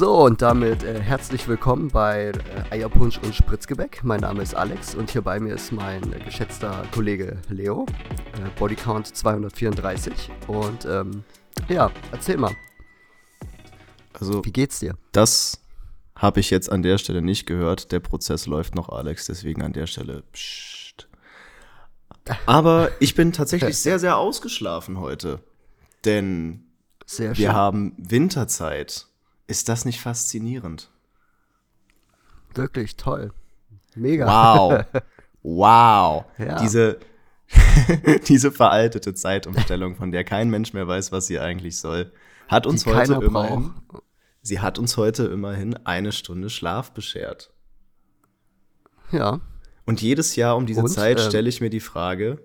So, und damit äh, herzlich willkommen bei äh, Eierpunsch und Spritzgebäck. Mein Name ist Alex und hier bei mir ist mein äh, geschätzter Kollege Leo, äh, Bodycount 234. Und ähm, ja, erzähl mal. Also, Wie geht's dir? das habe ich jetzt an der Stelle nicht gehört. Der Prozess läuft noch, Alex, deswegen an der Stelle. Psst. Aber ich bin tatsächlich sehr, sehr ausgeschlafen heute. Denn wir haben Winterzeit. Ist das nicht faszinierend? Wirklich toll. Mega. Wow. Wow. Ja. Diese, diese veraltete Zeitumstellung, von der kein Mensch mehr weiß, was sie eigentlich soll, hat uns Die heute immerhin, braucht. sie hat uns heute immerhin eine Stunde Schlaf beschert. Ja. Und jedes Jahr um diese Und, Zeit ähm, stelle ich mir die Frage,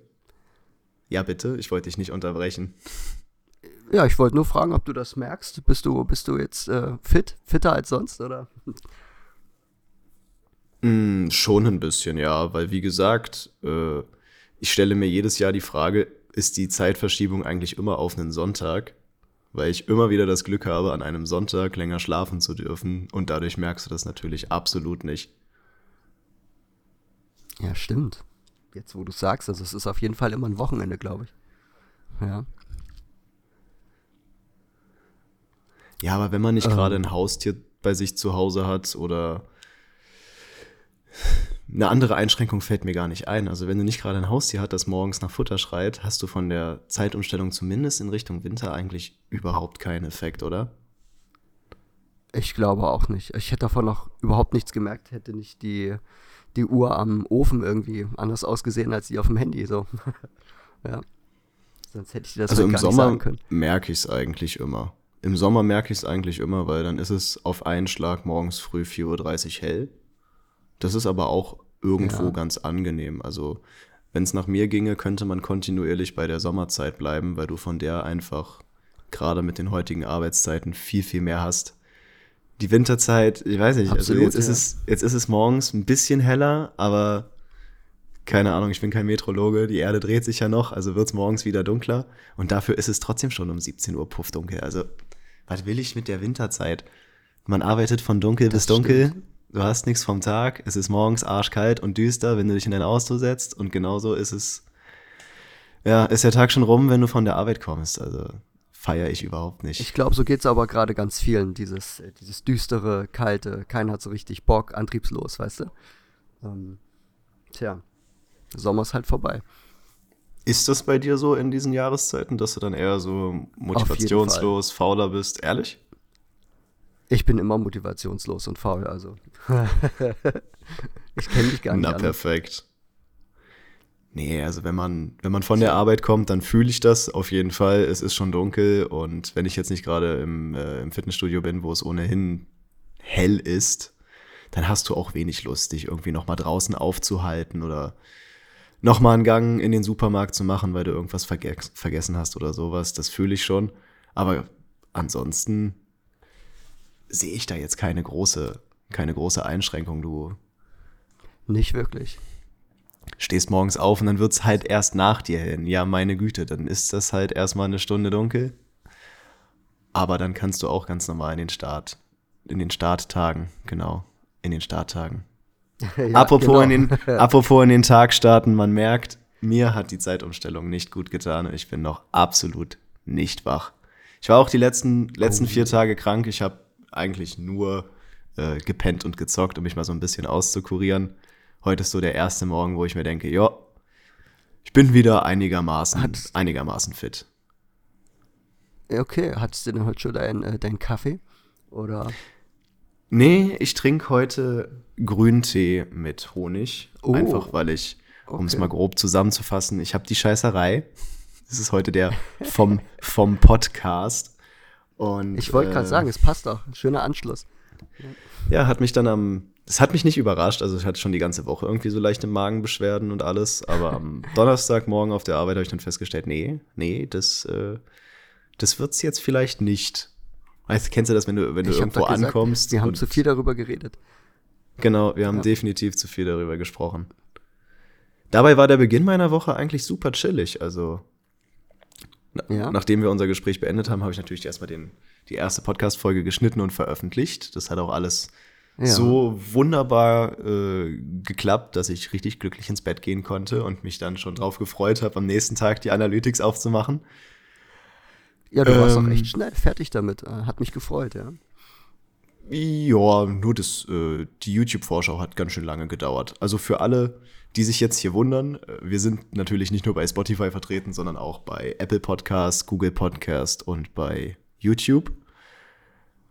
ja bitte, ich wollte dich nicht unterbrechen. Ja, ich wollte nur fragen, ob du das merkst. Bist du, bist du jetzt äh, fit? Fitter als sonst, oder? Mm, schon ein bisschen, ja, weil wie gesagt, äh, ich stelle mir jedes Jahr die Frage, ist die Zeitverschiebung eigentlich immer auf einen Sonntag? Weil ich immer wieder das Glück habe, an einem Sonntag länger schlafen zu dürfen und dadurch merkst du das natürlich absolut nicht. Ja, stimmt. Jetzt, wo du sagst, also es ist auf jeden Fall immer ein Wochenende, glaube ich. Ja. Ja, aber wenn man nicht Ähm. gerade ein Haustier bei sich zu Hause hat oder eine andere Einschränkung fällt mir gar nicht ein. Also wenn du nicht gerade ein Haustier hast, das morgens nach Futter schreit, hast du von der Zeitumstellung zumindest in Richtung Winter eigentlich überhaupt keinen Effekt, oder? Ich glaube auch nicht. Ich hätte davon noch überhaupt nichts gemerkt, hätte nicht die, die Uhr am Ofen irgendwie anders ausgesehen als die auf dem Handy. So. ja. Sonst hätte ich das Also im gar nicht Sommer sagen können. merke ich es eigentlich immer. Im Sommer merke ich es eigentlich immer, weil dann ist es auf einen Schlag morgens früh 4.30 Uhr hell. Das ist aber auch irgendwo Ja. ganz angenehm. Also wenn es nach mir ginge, könnte man kontinuierlich bei der Sommerzeit bleiben, weil du von der einfach gerade mit den heutigen Arbeitszeiten viel, viel mehr hast. Die Winterzeit, ich weiß nicht, Absolut, also jetzt, ja. ist es, jetzt ist es morgens ein bisschen heller, aber keine Ahnung, ich bin kein Meteorologe, die Erde dreht sich ja noch, also wird es morgens wieder dunkler und dafür ist es trotzdem schon um 17 Uhr puffdunkel. Also, was will ich mit der Winterzeit? Man arbeitet von dunkel bis dunkel, du hast nichts vom Tag, es ist morgens arschkalt und düster, wenn du dich in dein Auto setzt und genauso ist es, ja, ist der Tag schon rum, wenn du von der Arbeit kommst, also feiere ich überhaupt nicht. Ich glaube, so geht es aber gerade ganz vielen. Dieses, äh, dieses düstere, kalte, keiner hat so richtig Bock, antriebslos, weißt du? Ähm, tja, Sommer ist halt vorbei. Ist das bei dir so in diesen Jahreszeiten, dass du dann eher so motivationslos, fauler bist? Ehrlich? Ich bin immer motivationslos und faul, also. ich kenne mich gar nicht Na, anders. perfekt. Nee, also wenn man, wenn man von der Arbeit kommt, dann fühle ich das auf jeden Fall. Es ist schon dunkel und wenn ich jetzt nicht gerade im, äh, im Fitnessstudio bin, wo es ohnehin hell ist, dann hast du auch wenig Lust, dich irgendwie nochmal draußen aufzuhalten oder nochmal einen Gang in den Supermarkt zu machen, weil du irgendwas verge vergessen hast oder sowas. Das fühle ich schon. Aber ansonsten sehe ich da jetzt keine große, keine große Einschränkung. Du Nicht wirklich. stehst morgens auf und dann wird's halt erst nach dir hin. Ja, meine Güte, dann ist das halt erstmal eine Stunde dunkel. Aber dann kannst du auch ganz normal in den Start, in den Starttagen, genau, in den Starttagen. Ja, apropos, genau. in den, apropos in den Tag starten, man merkt, mir hat die Zeitumstellung nicht gut getan und ich bin noch absolut nicht wach. Ich war auch die letzten, letzten Oh. vier Tage krank. Ich habe eigentlich nur äh, gepennt und gezockt, um mich mal so ein bisschen auszukurieren. Heute ist so der erste Morgen, wo ich mir denke, ja, ich bin wieder einigermaßen, Hat- einigermaßen fit. Okay, hattest du denn heute schon deinen äh, deinen Kaffee? Oder? Nee, ich trinke heute Grüntee mit Honig. Oh. Einfach weil ich, um es Okay. mal grob zusammenzufassen, ich habe die Scheißerei. Das ist heute der vom, vom Podcast. Und, Ich wollte gerade äh, sagen, es passt doch. Schöner Anschluss. Ja, hat mich dann am. Es hat mich nicht überrascht. Also, ich hatte schon die ganze Woche irgendwie so leichte Magenbeschwerden und alles. Aber am Donnerstagmorgen auf der Arbeit habe ich dann festgestellt: Nee, nee, das, äh, das wird's jetzt vielleicht nicht. Weißt, kennst du das, wenn du, wenn du Ich irgendwo gesagt, ankommst? Wir haben zu viel darüber geredet. Genau, wir haben Ja. definitiv zu viel darüber gesprochen. Dabei war der Beginn meiner Woche eigentlich super chillig. Also ja. nachdem wir unser Gespräch beendet haben, habe ich natürlich erstmal den, die erste Podcast-Folge geschnitten und veröffentlicht. Das hat auch alles ja. so wunderbar äh, geklappt, dass ich richtig glücklich ins Bett gehen konnte und mich dann schon drauf gefreut habe, am nächsten Tag die Analytics aufzumachen. Ja, du ähm, warst auch echt schnell fertig damit. Äh, hat mich gefreut, ja. Ja, nur das, äh, die YouTube-Vorschau hat ganz schön lange gedauert. Also für alle, die sich jetzt hier wundern, äh, wir sind natürlich nicht nur bei Spotify vertreten, sondern auch bei Apple Podcast, Google Podcast und bei YouTube.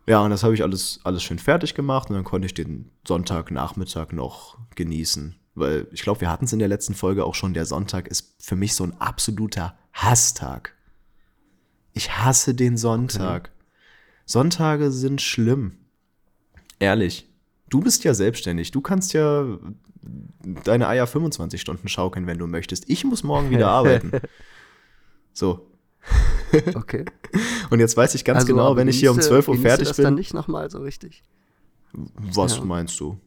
Ja, und das habe ich alles, alles schön fertig gemacht und dann konnte ich den Sonntagnachmittag noch genießen. Weil ich glaube, wir hatten es in der letzten Folge auch schon, der Sonntag ist für mich so ein absoluter Hasstag. Ich hasse den Sonntag. Okay. Sonntage sind schlimm. Ehrlich. Du bist ja selbstständig. Du kannst ja deine Eier 25 Stunden schaukeln, wenn du möchtest. Ich muss morgen wieder arbeiten. So. Okay. Und jetzt weiß ich ganz also, genau, wenn ich hier um 12 Uhr fertig das bin. dann nicht nochmal so richtig. Was ja. meinst du?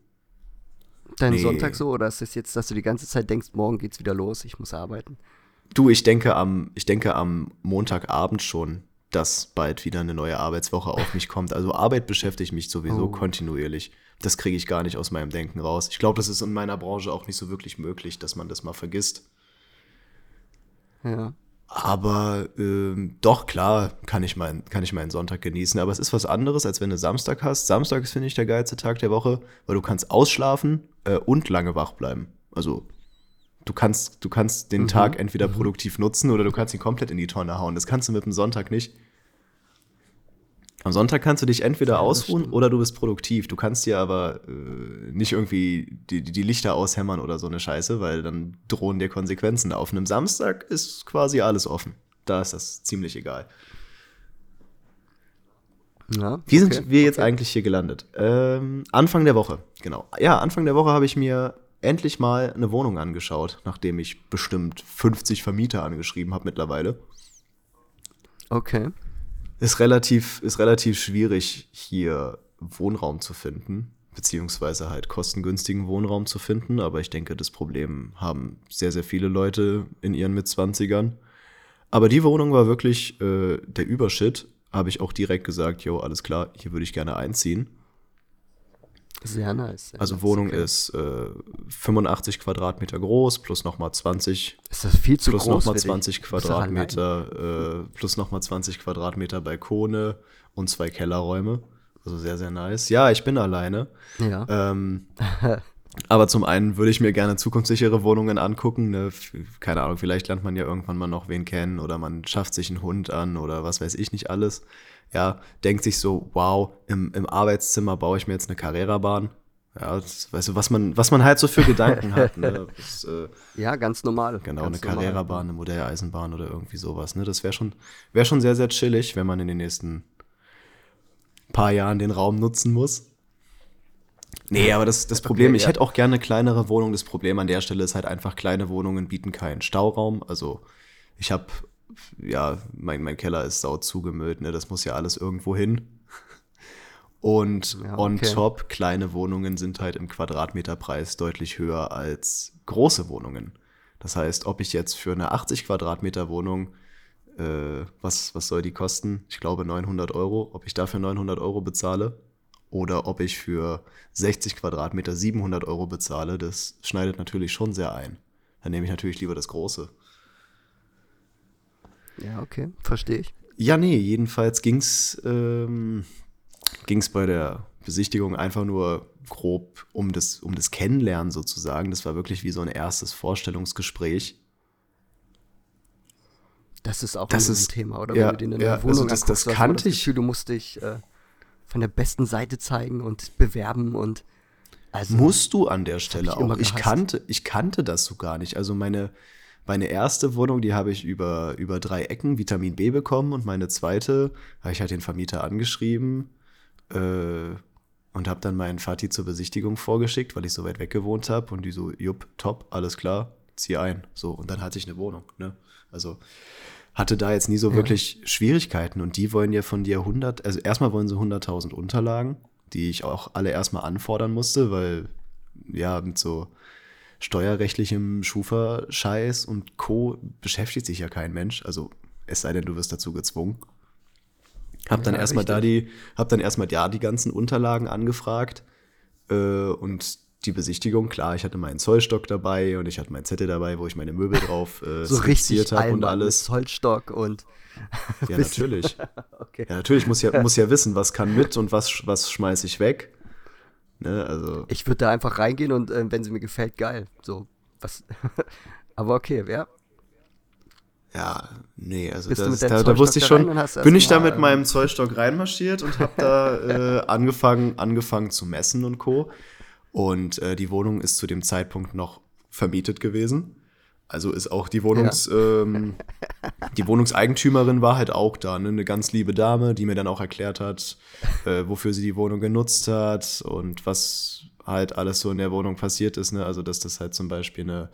Dein nee. Sonntag so oder ist es das jetzt, dass du die ganze Zeit denkst, morgen geht's wieder los, ich muss arbeiten? Du, ich denke am, ich denke am Montagabend schon, dass bald wieder eine neue Arbeitswoche auf mich kommt. Also Arbeit beschäftigt mich sowieso oh. kontinuierlich. Das kriege ich gar nicht aus meinem Denken raus. Ich glaube, das ist in meiner Branche auch nicht so wirklich möglich, dass man das mal vergisst. Ja. Aber ähm, doch, klar, kann ich, mein, kann ich meinen Sonntag genießen. Aber es ist was anderes, als wenn du Samstag hast. Samstag ist, finde ich, der geilste Tag der Woche, weil du kannst ausschlafen äh, und lange wach bleiben. Also du kannst, du kannst den mhm. Tag entweder mhm. produktiv nutzen oder du kannst ihn komplett in die Tonne hauen. Das kannst du mit dem Sonntag nicht. Am Sonntag kannst du dich entweder ja, ausruhen oder du bist produktiv. Du kannst dir aber äh, nicht irgendwie die, die Lichter aushämmern oder so eine Scheiße, weil dann drohen dir Konsequenzen. Auf einem Samstag ist quasi alles offen. Da ist das ziemlich egal. Ja, Wie sind okay, wir jetzt okay. eigentlich hier gelandet? Ähm, Anfang der Woche, genau. Ja, Anfang der Woche habe ich mir endlich mal eine Wohnung angeschaut, nachdem ich bestimmt 50 Vermieter angeschrieben habe mittlerweile. Okay. Ist relativ, ist relativ schwierig, hier Wohnraum zu finden, beziehungsweise halt kostengünstigen Wohnraum zu finden. Aber ich denke, das Problem haben sehr, sehr viele Leute in ihren Mitzwanzigern. Aber die Wohnung war wirklich äh, der Überschritt. Habe ich auch direkt gesagt, jo, alles klar, hier würde ich gerne einziehen. Sehr nice. Sehr also nice. Wohnung okay. ist äh, 85 Quadratmeter groß, plus nochmal 20. Ist das viel zu plus groß? Plus nochmal 20 Quadratmeter, äh, plus nochmal 20 Quadratmeter Balkone und zwei Kellerräume. Also sehr, sehr nice. Ja, ich bin alleine. Ja. Ähm, aber zum einen würde ich mir gerne zukunftssichere Wohnungen angucken. Ne? Keine Ahnung, vielleicht lernt man ja irgendwann mal noch wen kennen oder man schafft sich einen Hund an oder was weiß ich nicht alles ja, denkt sich so, wow, im, im Arbeitszimmer baue ich mir jetzt eine Carrera-Bahn. Ja, das, weißt du, was man, was man halt so für Gedanken hat. Ne? Das, äh, ja, ganz normal. Genau, ganz eine Carrera-Bahn, eine Modelleisenbahn oder irgendwie sowas. Ne? Das wäre schon, wär schon sehr, sehr chillig, wenn man in den nächsten paar Jahren den Raum nutzen muss. Nee, aber das, das Problem, okay, ich ja. hätte auch gerne eine kleinere Wohnung. Das Problem an der Stelle ist halt einfach, kleine Wohnungen bieten keinen Stauraum. Also ich habe ja, mein, mein Keller ist sau zugemüllt, ne? Das muss ja alles irgendwo hin. Und ja, okay. on top, kleine Wohnungen sind halt im Quadratmeterpreis deutlich höher als große Wohnungen. Das heißt, ob ich jetzt für eine 80 Quadratmeter Wohnung, äh, was, was soll die kosten? Ich glaube 900 Euro. Ob ich dafür 900 Euro bezahle oder ob ich für 60 Quadratmeter 700 Euro bezahle, das schneidet natürlich schon sehr ein. Dann nehme ich natürlich lieber das Große. Ja, okay, verstehe ich. Ja, nee, jedenfalls ging es ähm, ging's bei der Besichtigung einfach nur grob um das, um das Kennenlernen sozusagen. Das war wirklich wie so ein erstes Vorstellungsgespräch. Das ist auch das ist, ein Thema, oder? Ja, Wenn du dir eine ja, Wohnung also das, anguckst, das kannte das Gefühl, ich. Du musst dich äh, von der besten Seite zeigen und bewerben und also, musst du an der Stelle ich auch. Ich kannte, ich kannte das so gar nicht. Also meine, meine erste Wohnung, die habe ich über, über drei Ecken Vitamin B bekommen und meine zweite habe ich halt den Vermieter angeschrieben äh, und habe dann meinen Vati zur Besichtigung vorgeschickt, weil ich so weit weg gewohnt habe und die so, jupp, top, alles klar, zieh ein. So, und dann hatte ich eine Wohnung. Ne? Also hatte da jetzt nie so ja. wirklich Schwierigkeiten und die wollen ja von dir 100, also erstmal wollen sie 100.000 Unterlagen, die ich auch alle erstmal anfordern musste, weil ja, mit so steuerrechtlichem Schufa-Scheiß und Co. beschäftigt sich ja kein Mensch. Also es sei denn, du wirst dazu gezwungen. Hab dann Ja, erstmal da die, hab dann erstmal da die ganzen Unterlagen angefragt äh, und die Besichtigung, klar, ich hatte meinen Zollstock dabei und ich hatte meinen Zettel dabei, wo ich meine Möbel drauf äh, So richtig skizziert hab und alles. Zollstock und Ja, natürlich. okay. Ja, natürlich muss ja, muss ja wissen, was kann mit und was, was schmeiß ich weg. Ne, also, Ich würde da einfach reingehen und äh, wenn sie mir gefällt, geil. So, was. Aber okay, ja. ja, nee, also das, da, da wusste ich schon, bin ich da mit ähm, meinem Zollstock reinmarschiert und habe da äh, angefangen, angefangen zu messen und Co. Und äh, die Wohnung ist zu dem Zeitpunkt noch vermietet gewesen. Also ist auch die Wohnungs, ähm, die Wohnungseigentümerin war halt auch da, ne? eine ganz liebe Dame, die mir dann auch erklärt hat, äh, wofür sie die Wohnung genutzt hat und was halt alles so in der Wohnung passiert ist. Ne? Also dass das halt zum Beispiel eine,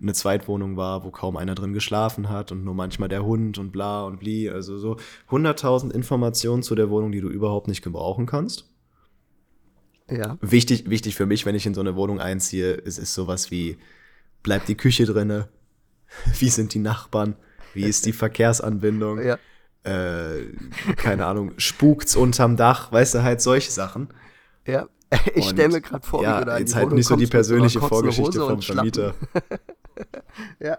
eine Zweitwohnung war, wo kaum einer drin geschlafen hat und nur manchmal der Hund und bla und bli. Also so 100.000 Informationen zu der Wohnung, die du überhaupt nicht gebrauchen kannst. Ja. Wichtig, wichtig für mich, wenn ich in so eine Wohnung einziehe, ist, ist sowas wie, bleibt die Küche drinne? Wie sind die Nachbarn? Wie ist die Verkehrsanbindung? Ja. Äh, keine Ahnung, spukt's unterm Dach? Weißt du, halt solche Sachen. Ja. Ich stelle mir gerade vor, ja, wie du da jetzt halt nicht so die persönliche Vorgeschichte vom. Vermieter. Ja.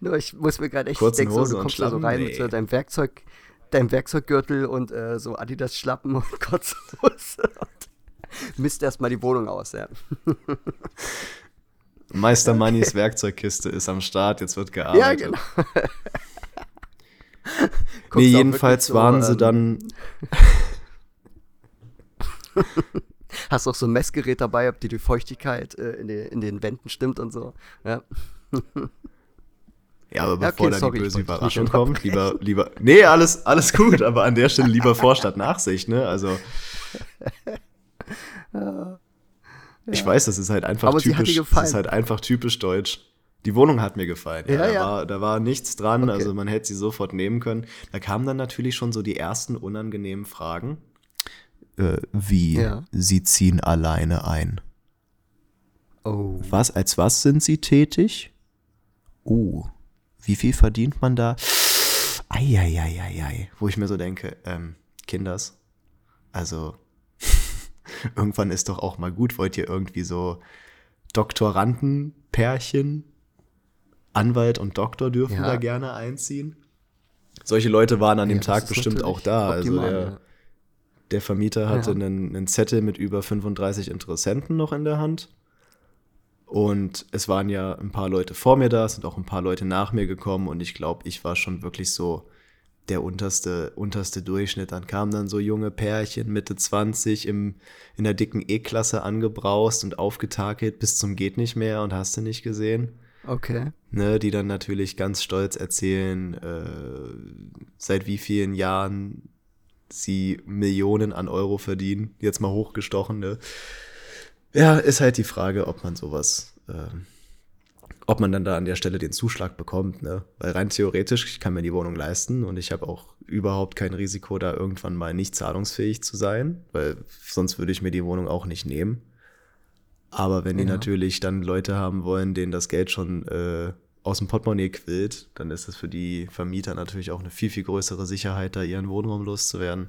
Nur ich muss mir gerade echt denken, so, du kommst da so rein mit so Nee. deinem Werkzeug, deinem Werkzeuggürtel und äh, so Adidas Schlappen und Kotzhose und misst erstmal die Wohnung aus, ja. Meister Mannys Werkzeugkiste ist am Start, jetzt wird gearbeitet. Ja, genau. Nee, jedenfalls wirklich so, waren sie dann, Hast auch so ein Messgerät dabei, ob die, die Feuchtigkeit äh, in, den, in den Wänden stimmt und so. Ja. Ja, aber bevor okay, da sorry, die böse Überraschung kommt, lieber, lieber. Nee, alles, alles gut, aber an der Stelle lieber vor statt Nachsicht, ne? Also. Ich weiß, das ist halt einfach Aber sie hat dir typisch. Das ist halt einfach typisch deutsch. Die Wohnung hat mir gefallen. Ja, Ja, da. War, da war nichts dran, Okay. also man hätte sie sofort nehmen können. Da kamen dann natürlich schon so die ersten unangenehmen Fragen. Äh, wie? Sie ziehen alleine ein. Oh. Was, als was sind Sie tätig? Uh, wie viel verdient man da? Eieieiei. Wo ich mir so denke, ähm, Kinders, also irgendwann ist doch auch mal gut, wollt ihr irgendwie so Doktorandenpärchen, Anwalt und Doktor dürfen Ja. da gerne einziehen? Solche Leute waren an dem Ja, das Tag bestimmt auch da. Also optimal, der, ja. der Vermieter hatte Ja. einen, einen Zettel mit über 35 Interessenten noch in der Hand. Und es waren ja ein paar Leute vor mir da, es sind auch ein paar Leute nach mir gekommen und ich glaube, ich war schon wirklich so der unterste, unterste Durchschnitt. Dann kamen dann so junge Pärchen, Mitte 20, im, in der dicken E-Klasse angebraust und aufgetakelt bis zum geht nicht mehr und hast du nicht gesehen Okay. ne, die dann natürlich ganz stolz erzählen, äh, seit wie vielen Jahren sie Millionen an Euro verdienen, jetzt mal hochgestochen, ne? Ja, ist halt die Frage, ob man sowas, ähm, ob man dann da an der Stelle den Zuschlag bekommt, ne? Weil rein theoretisch, ich kann mir die Wohnung leisten und ich habe auch überhaupt kein Risiko, da irgendwann mal nicht zahlungsfähig zu sein, weil sonst würde ich mir die Wohnung auch nicht nehmen. Aber wenn die Ja. natürlich dann Leute haben wollen, denen das Geld schon äh, aus dem Portemonnaie quillt, dann ist es für die Vermieter natürlich auch eine viel, viel größere Sicherheit, da ihren Wohnraum loszuwerden.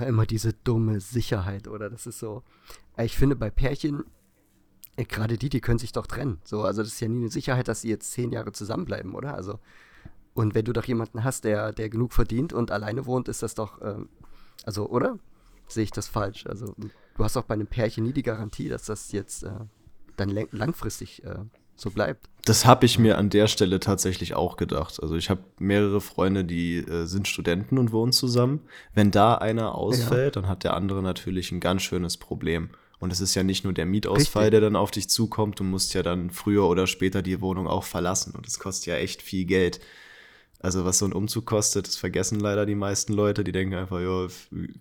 Immer diese dumme Sicherheit, oder? Das ist so. Ich finde, bei Pärchen, gerade die, die können sich doch trennen. So, also das ist ja nie eine Sicherheit, dass sie jetzt zehn Jahre zusammenbleiben, oder? Also, und wenn du doch jemanden hast, der, der genug verdient und alleine wohnt, ist das doch, ähm, also, oder? Sehe ich das falsch? Also, du hast auch bei einem Pärchen nie die Garantie, dass das jetzt äh, dann lang langfristig äh, so bleibt. Das habe ich mir an der Stelle tatsächlich auch gedacht. Also ich habe mehrere Freunde, die äh, sind Studenten und wohnen zusammen. Wenn da einer ausfällt, dann hat der andere natürlich ein ganz schönes Problem. Und es ist ja nicht nur der Mietausfall, Richtig. der dann auf dich zukommt, du musst ja dann früher oder später die Wohnung auch verlassen. Und das kostet ja echt viel Geld. Also was so ein Umzug kostet, das vergessen leider die meisten Leute. Die denken einfach, ja,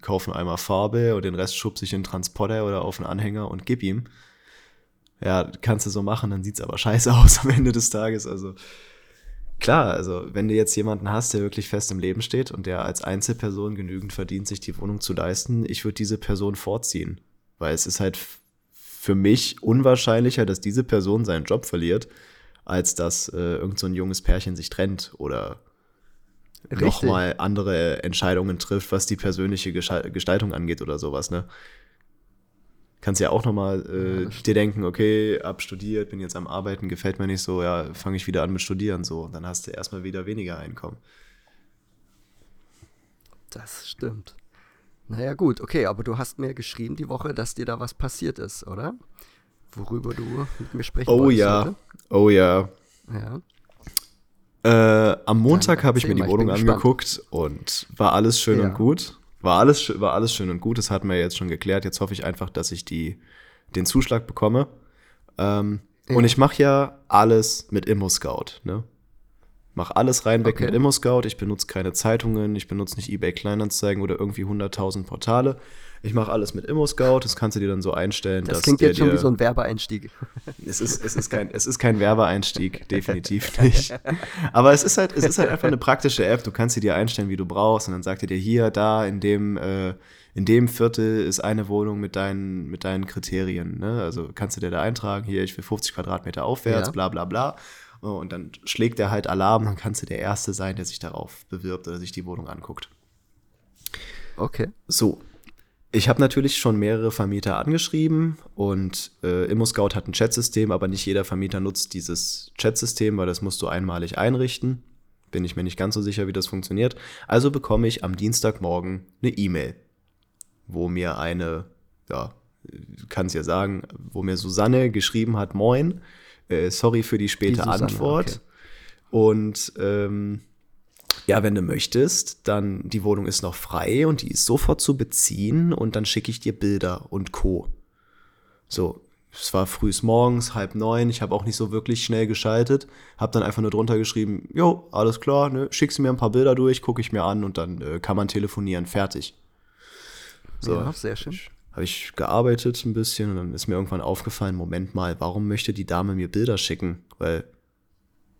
kaufen einmal Farbe und den Rest schubse ich in Transporter oder auf einen Anhänger und gib ihm. Ja, kannst du so machen, dann sieht's aber scheiße aus am Ende des Tages. Also klar, also wenn du jetzt jemanden hast, der wirklich fest im Leben steht und der als Einzelperson genügend verdient, sich die Wohnung zu leisten, ich würde diese Person vorziehen. Weil es ist halt für mich unwahrscheinlicher, dass diese Person seinen Job verliert, als dass äh, irgend so ein junges Pärchen sich trennt oder nochmal andere Entscheidungen trifft, was die persönliche Gestaltung angeht oder sowas, ne? Kannst ja auch nochmal äh, ja, dir denken, okay, abstudiert, bin jetzt am Arbeiten, gefällt mir nicht so, ja, fange ich wieder an mit Studieren so. Dann hast du erstmal wieder weniger Einkommen. Das stimmt. Naja, gut, okay, aber du hast mir geschrieben die Woche, dass dir da was passiert ist, oder? Worüber du mit mir sprechen Oh ja, heute? oh ja. Ja. Äh, am Montag habe ich mir die Wohnung angeguckt und war alles schön ja. und gut. War alles, war alles schön und gut, das hatten wir jetzt schon geklärt. Jetzt hoffe ich einfach, dass ich die, den Zuschlag bekomme. Ähm, ja. Und ich mache ja alles mit Immo-Scout. Ne? Mach alles reinweg okay. mit Immo-Scout. Ich benutze keine Zeitungen, ich benutze nicht eBay Kleinanzeigen oder irgendwie 100.000 Portale. Ich mache alles mit Immo-Scout, das kannst du dir dann so einstellen. Das klingt jetzt schon wie so ein Werbeeinstieg. Es ist, es ist, kein, es ist kein Werbeeinstieg, definitiv nicht. Aber es ist, halt, es ist halt einfach eine praktische App. Du kannst sie dir einstellen, wie du brauchst. Und dann sagt er dir hier, da, in dem, äh, in dem Viertel ist eine Wohnung mit deinen, mit deinen Kriterien. Ne? Also kannst du dir da eintragen, hier, ich will 50 Quadratmeter aufwärts, ja. bla bla bla. Und dann schlägt er halt Alarm, dann kannst du der Erste sein, der sich darauf bewirbt oder sich die Wohnung anguckt. Okay. So, ich habe natürlich schon mehrere Vermieter angeschrieben und äh, ImmoScout hat ein Chatsystem, aber nicht jeder Vermieter nutzt dieses Chatsystem, weil das musst du einmalig einrichten. Bin ich mir nicht ganz so sicher, wie das funktioniert. Also bekomme ich am Dienstagmorgen eine E-Mail, wo mir eine, ja, kann es ja sagen, wo mir Susanne geschrieben hat, moin, äh, sorry für die späte die Antwort. Okay. Und ähm, ja, wenn du möchtest, dann die Wohnung ist noch frei und die ist sofort zu beziehen und dann schicke ich dir Bilder und Co. So, es war frühs morgens, halb neun, ich habe auch nicht so wirklich schnell geschaltet, habe dann einfach nur drunter geschrieben, jo, alles klar, ne, schickst du mir ein paar Bilder durch, gucke ich mir an und dann äh, kann man telefonieren, fertig. So, ja, sehr schön. Habe ich gearbeitet ein bisschen und dann ist mir irgendwann aufgefallen, Moment mal, warum möchte die Dame mir Bilder schicken? Weil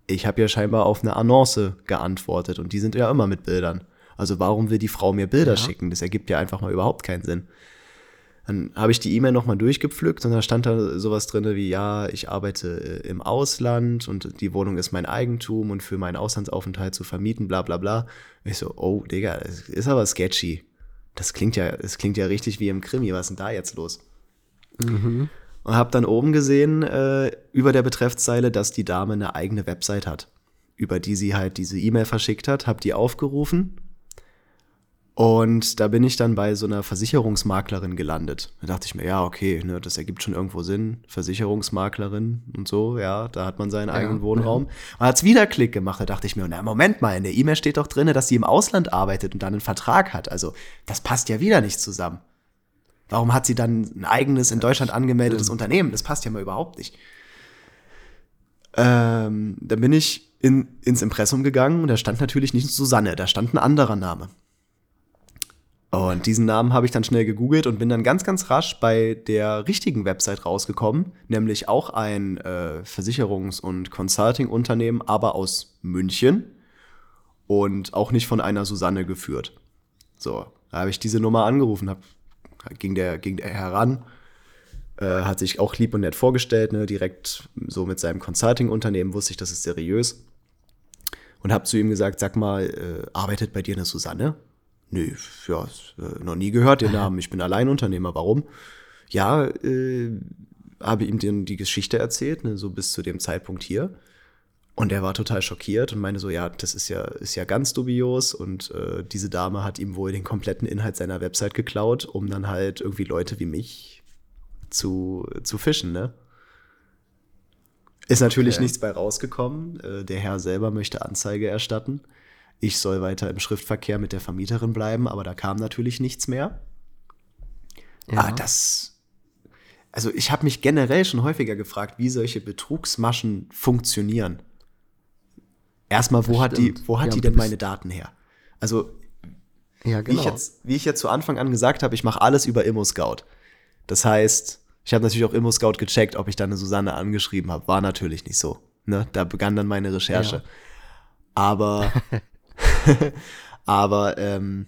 ich habe ja scheinbar auf eine Annonce geantwortet und die sind ja immer mit Bildern. Also warum will die Frau mir Bilder ja. schicken? Das ergibt ja einfach mal überhaupt keinen Sinn. Dann habe ich die E-Mail nochmal durchgepflückt und da stand da sowas drin wie, ja, ich arbeite äh, im Ausland und die Wohnung ist mein Eigentum und für meinen Auslandsaufenthalt zu vermieten, bla bla bla. Ich so, oh, Digga, das ist aber sketchy. Das klingt ja, das klingt ja richtig wie im Krimi, was ist denn da jetzt los? Mhm. Und habe dann oben gesehen äh, über der Betreffzeile, dass die Dame eine eigene Website hat, über die sie halt diese E-Mail verschickt hat, habe die aufgerufen und da bin ich dann bei so einer Versicherungsmaklerin gelandet. Da dachte ich mir, ja, okay, ne, das ergibt schon irgendwo Sinn. Versicherungsmaklerin und so, ja, da hat man seinen ja, eigenen Wohnraum. Ja. Und hat's wieder Klick gemacht. Da dachte ich mir, na, Moment mal, in der E-Mail steht doch drin, dass sie im Ausland arbeitet und dann einen Vertrag hat. Also, das passt ja wieder nicht zusammen. Warum hat sie dann ein eigenes in Deutschland angemeldetes Unternehmen? Das passt ja mal überhaupt nicht. Ähm, dann bin ich in, ins Impressum gegangen und da stand natürlich nicht Susanne, da stand ein anderer Name. Und diesen Namen habe ich dann schnell gegoogelt und bin dann ganz, ganz rasch bei der richtigen Website rausgekommen, nämlich auch ein äh, Versicherungs- und Consulting-Unternehmen, aber aus München und auch nicht von einer Susanne geführt. So, da habe ich diese Nummer angerufen, habe ging der, ging der heran, äh, hat sich auch lieb und nett vorgestellt, ne, direkt so mit seinem Consulting-Unternehmen wusste ich, das ist seriös. Und habe zu ihm gesagt, sag mal, äh, arbeitet bei dir eine Susanne? Nö, ja, äh, noch nie gehört den Namen, ich bin Alleinunternehmer, warum? Ja, äh, habe ihm den, die Geschichte erzählt, ne, so bis zu dem Zeitpunkt hier. Und er war total schockiert und meinte so, ja, das ist ja, ist ja ganz dubios. Und äh, diese Dame hat ihm wohl den kompletten Inhalt seiner Website geklaut, um dann halt irgendwie Leute wie mich zu, zu fischen, ne? Ist natürlich okay. nichts bei rausgekommen. Äh, der Herr selber möchte Anzeige erstatten. Ich soll weiter im Schriftverkehr mit der Vermieterin bleiben, aber da kam natürlich nichts mehr. Ja. Ah, das. Also ich habe mich generell schon häufiger gefragt, wie solche Betrugsmaschen funktionieren. Erstmal, wo hat die, wo hat ja, die denn meine Daten her? Also, ja, genau. wie, ich genau. jetzt, wie ich jetzt zu Anfang an gesagt habe, ich mache alles über ImmoScout. Das heißt, ich habe natürlich auch ImmoScout gecheckt, ob ich dann eine Susanne angeschrieben habe. War natürlich nicht so. Ne? Da begann dann meine Recherche. Ja. Aber, aber ähm,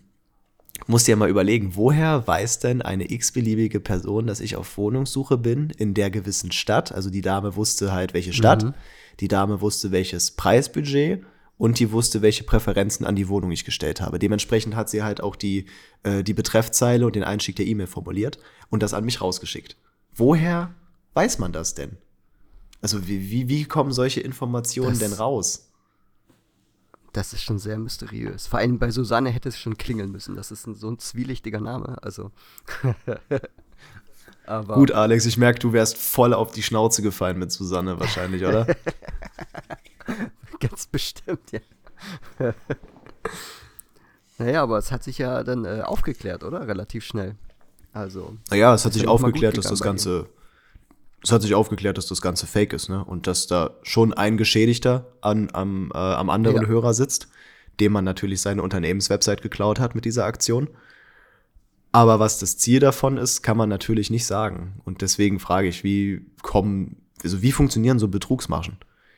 musst dir mal überlegen, woher weiß denn eine x-beliebige Person, dass ich auf Wohnungssuche bin in der gewissen Stadt? Also die Dame wusste halt, welche Stadt, mhm. die Dame wusste, welches Preisbudget und die wusste, welche Präferenzen an die Wohnung ich gestellt habe. Dementsprechend hat sie halt auch die, äh, die Betreffzeile und den Einstieg der E-Mail formuliert und das an mich rausgeschickt. Woher weiß man das denn? Also wie, wie, wie kommen solche Informationen das, denn raus? Das ist schon sehr mysteriös. Vor allem bei Susanne hätte es schon klingeln müssen. Das ist ein, so ein zwielichtiger Name. Also. Aber Gut, Alex, ich merke, du wärst voll auf die Schnauze gefallen mit Susanne wahrscheinlich, oder? Ganz bestimmt, ja. naja, aber es hat sich ja dann äh, aufgeklärt, oder? Relativ schnell. Also. Naja, es hat sich aufgeklärt, dass das Ganze es hat sich aufgeklärt, dass das Ganze fake ist, ne? Und dass da schon ein Geschädigter an, am, äh, am anderen ja. Hörer sitzt, dem man natürlich seine Unternehmenswebsite geklaut hat mit dieser Aktion. Aber was das Ziel davon ist, kann man natürlich nicht sagen. Und deswegen frage ich, wie kommen, also wie funktionieren so Betrugsmaschen?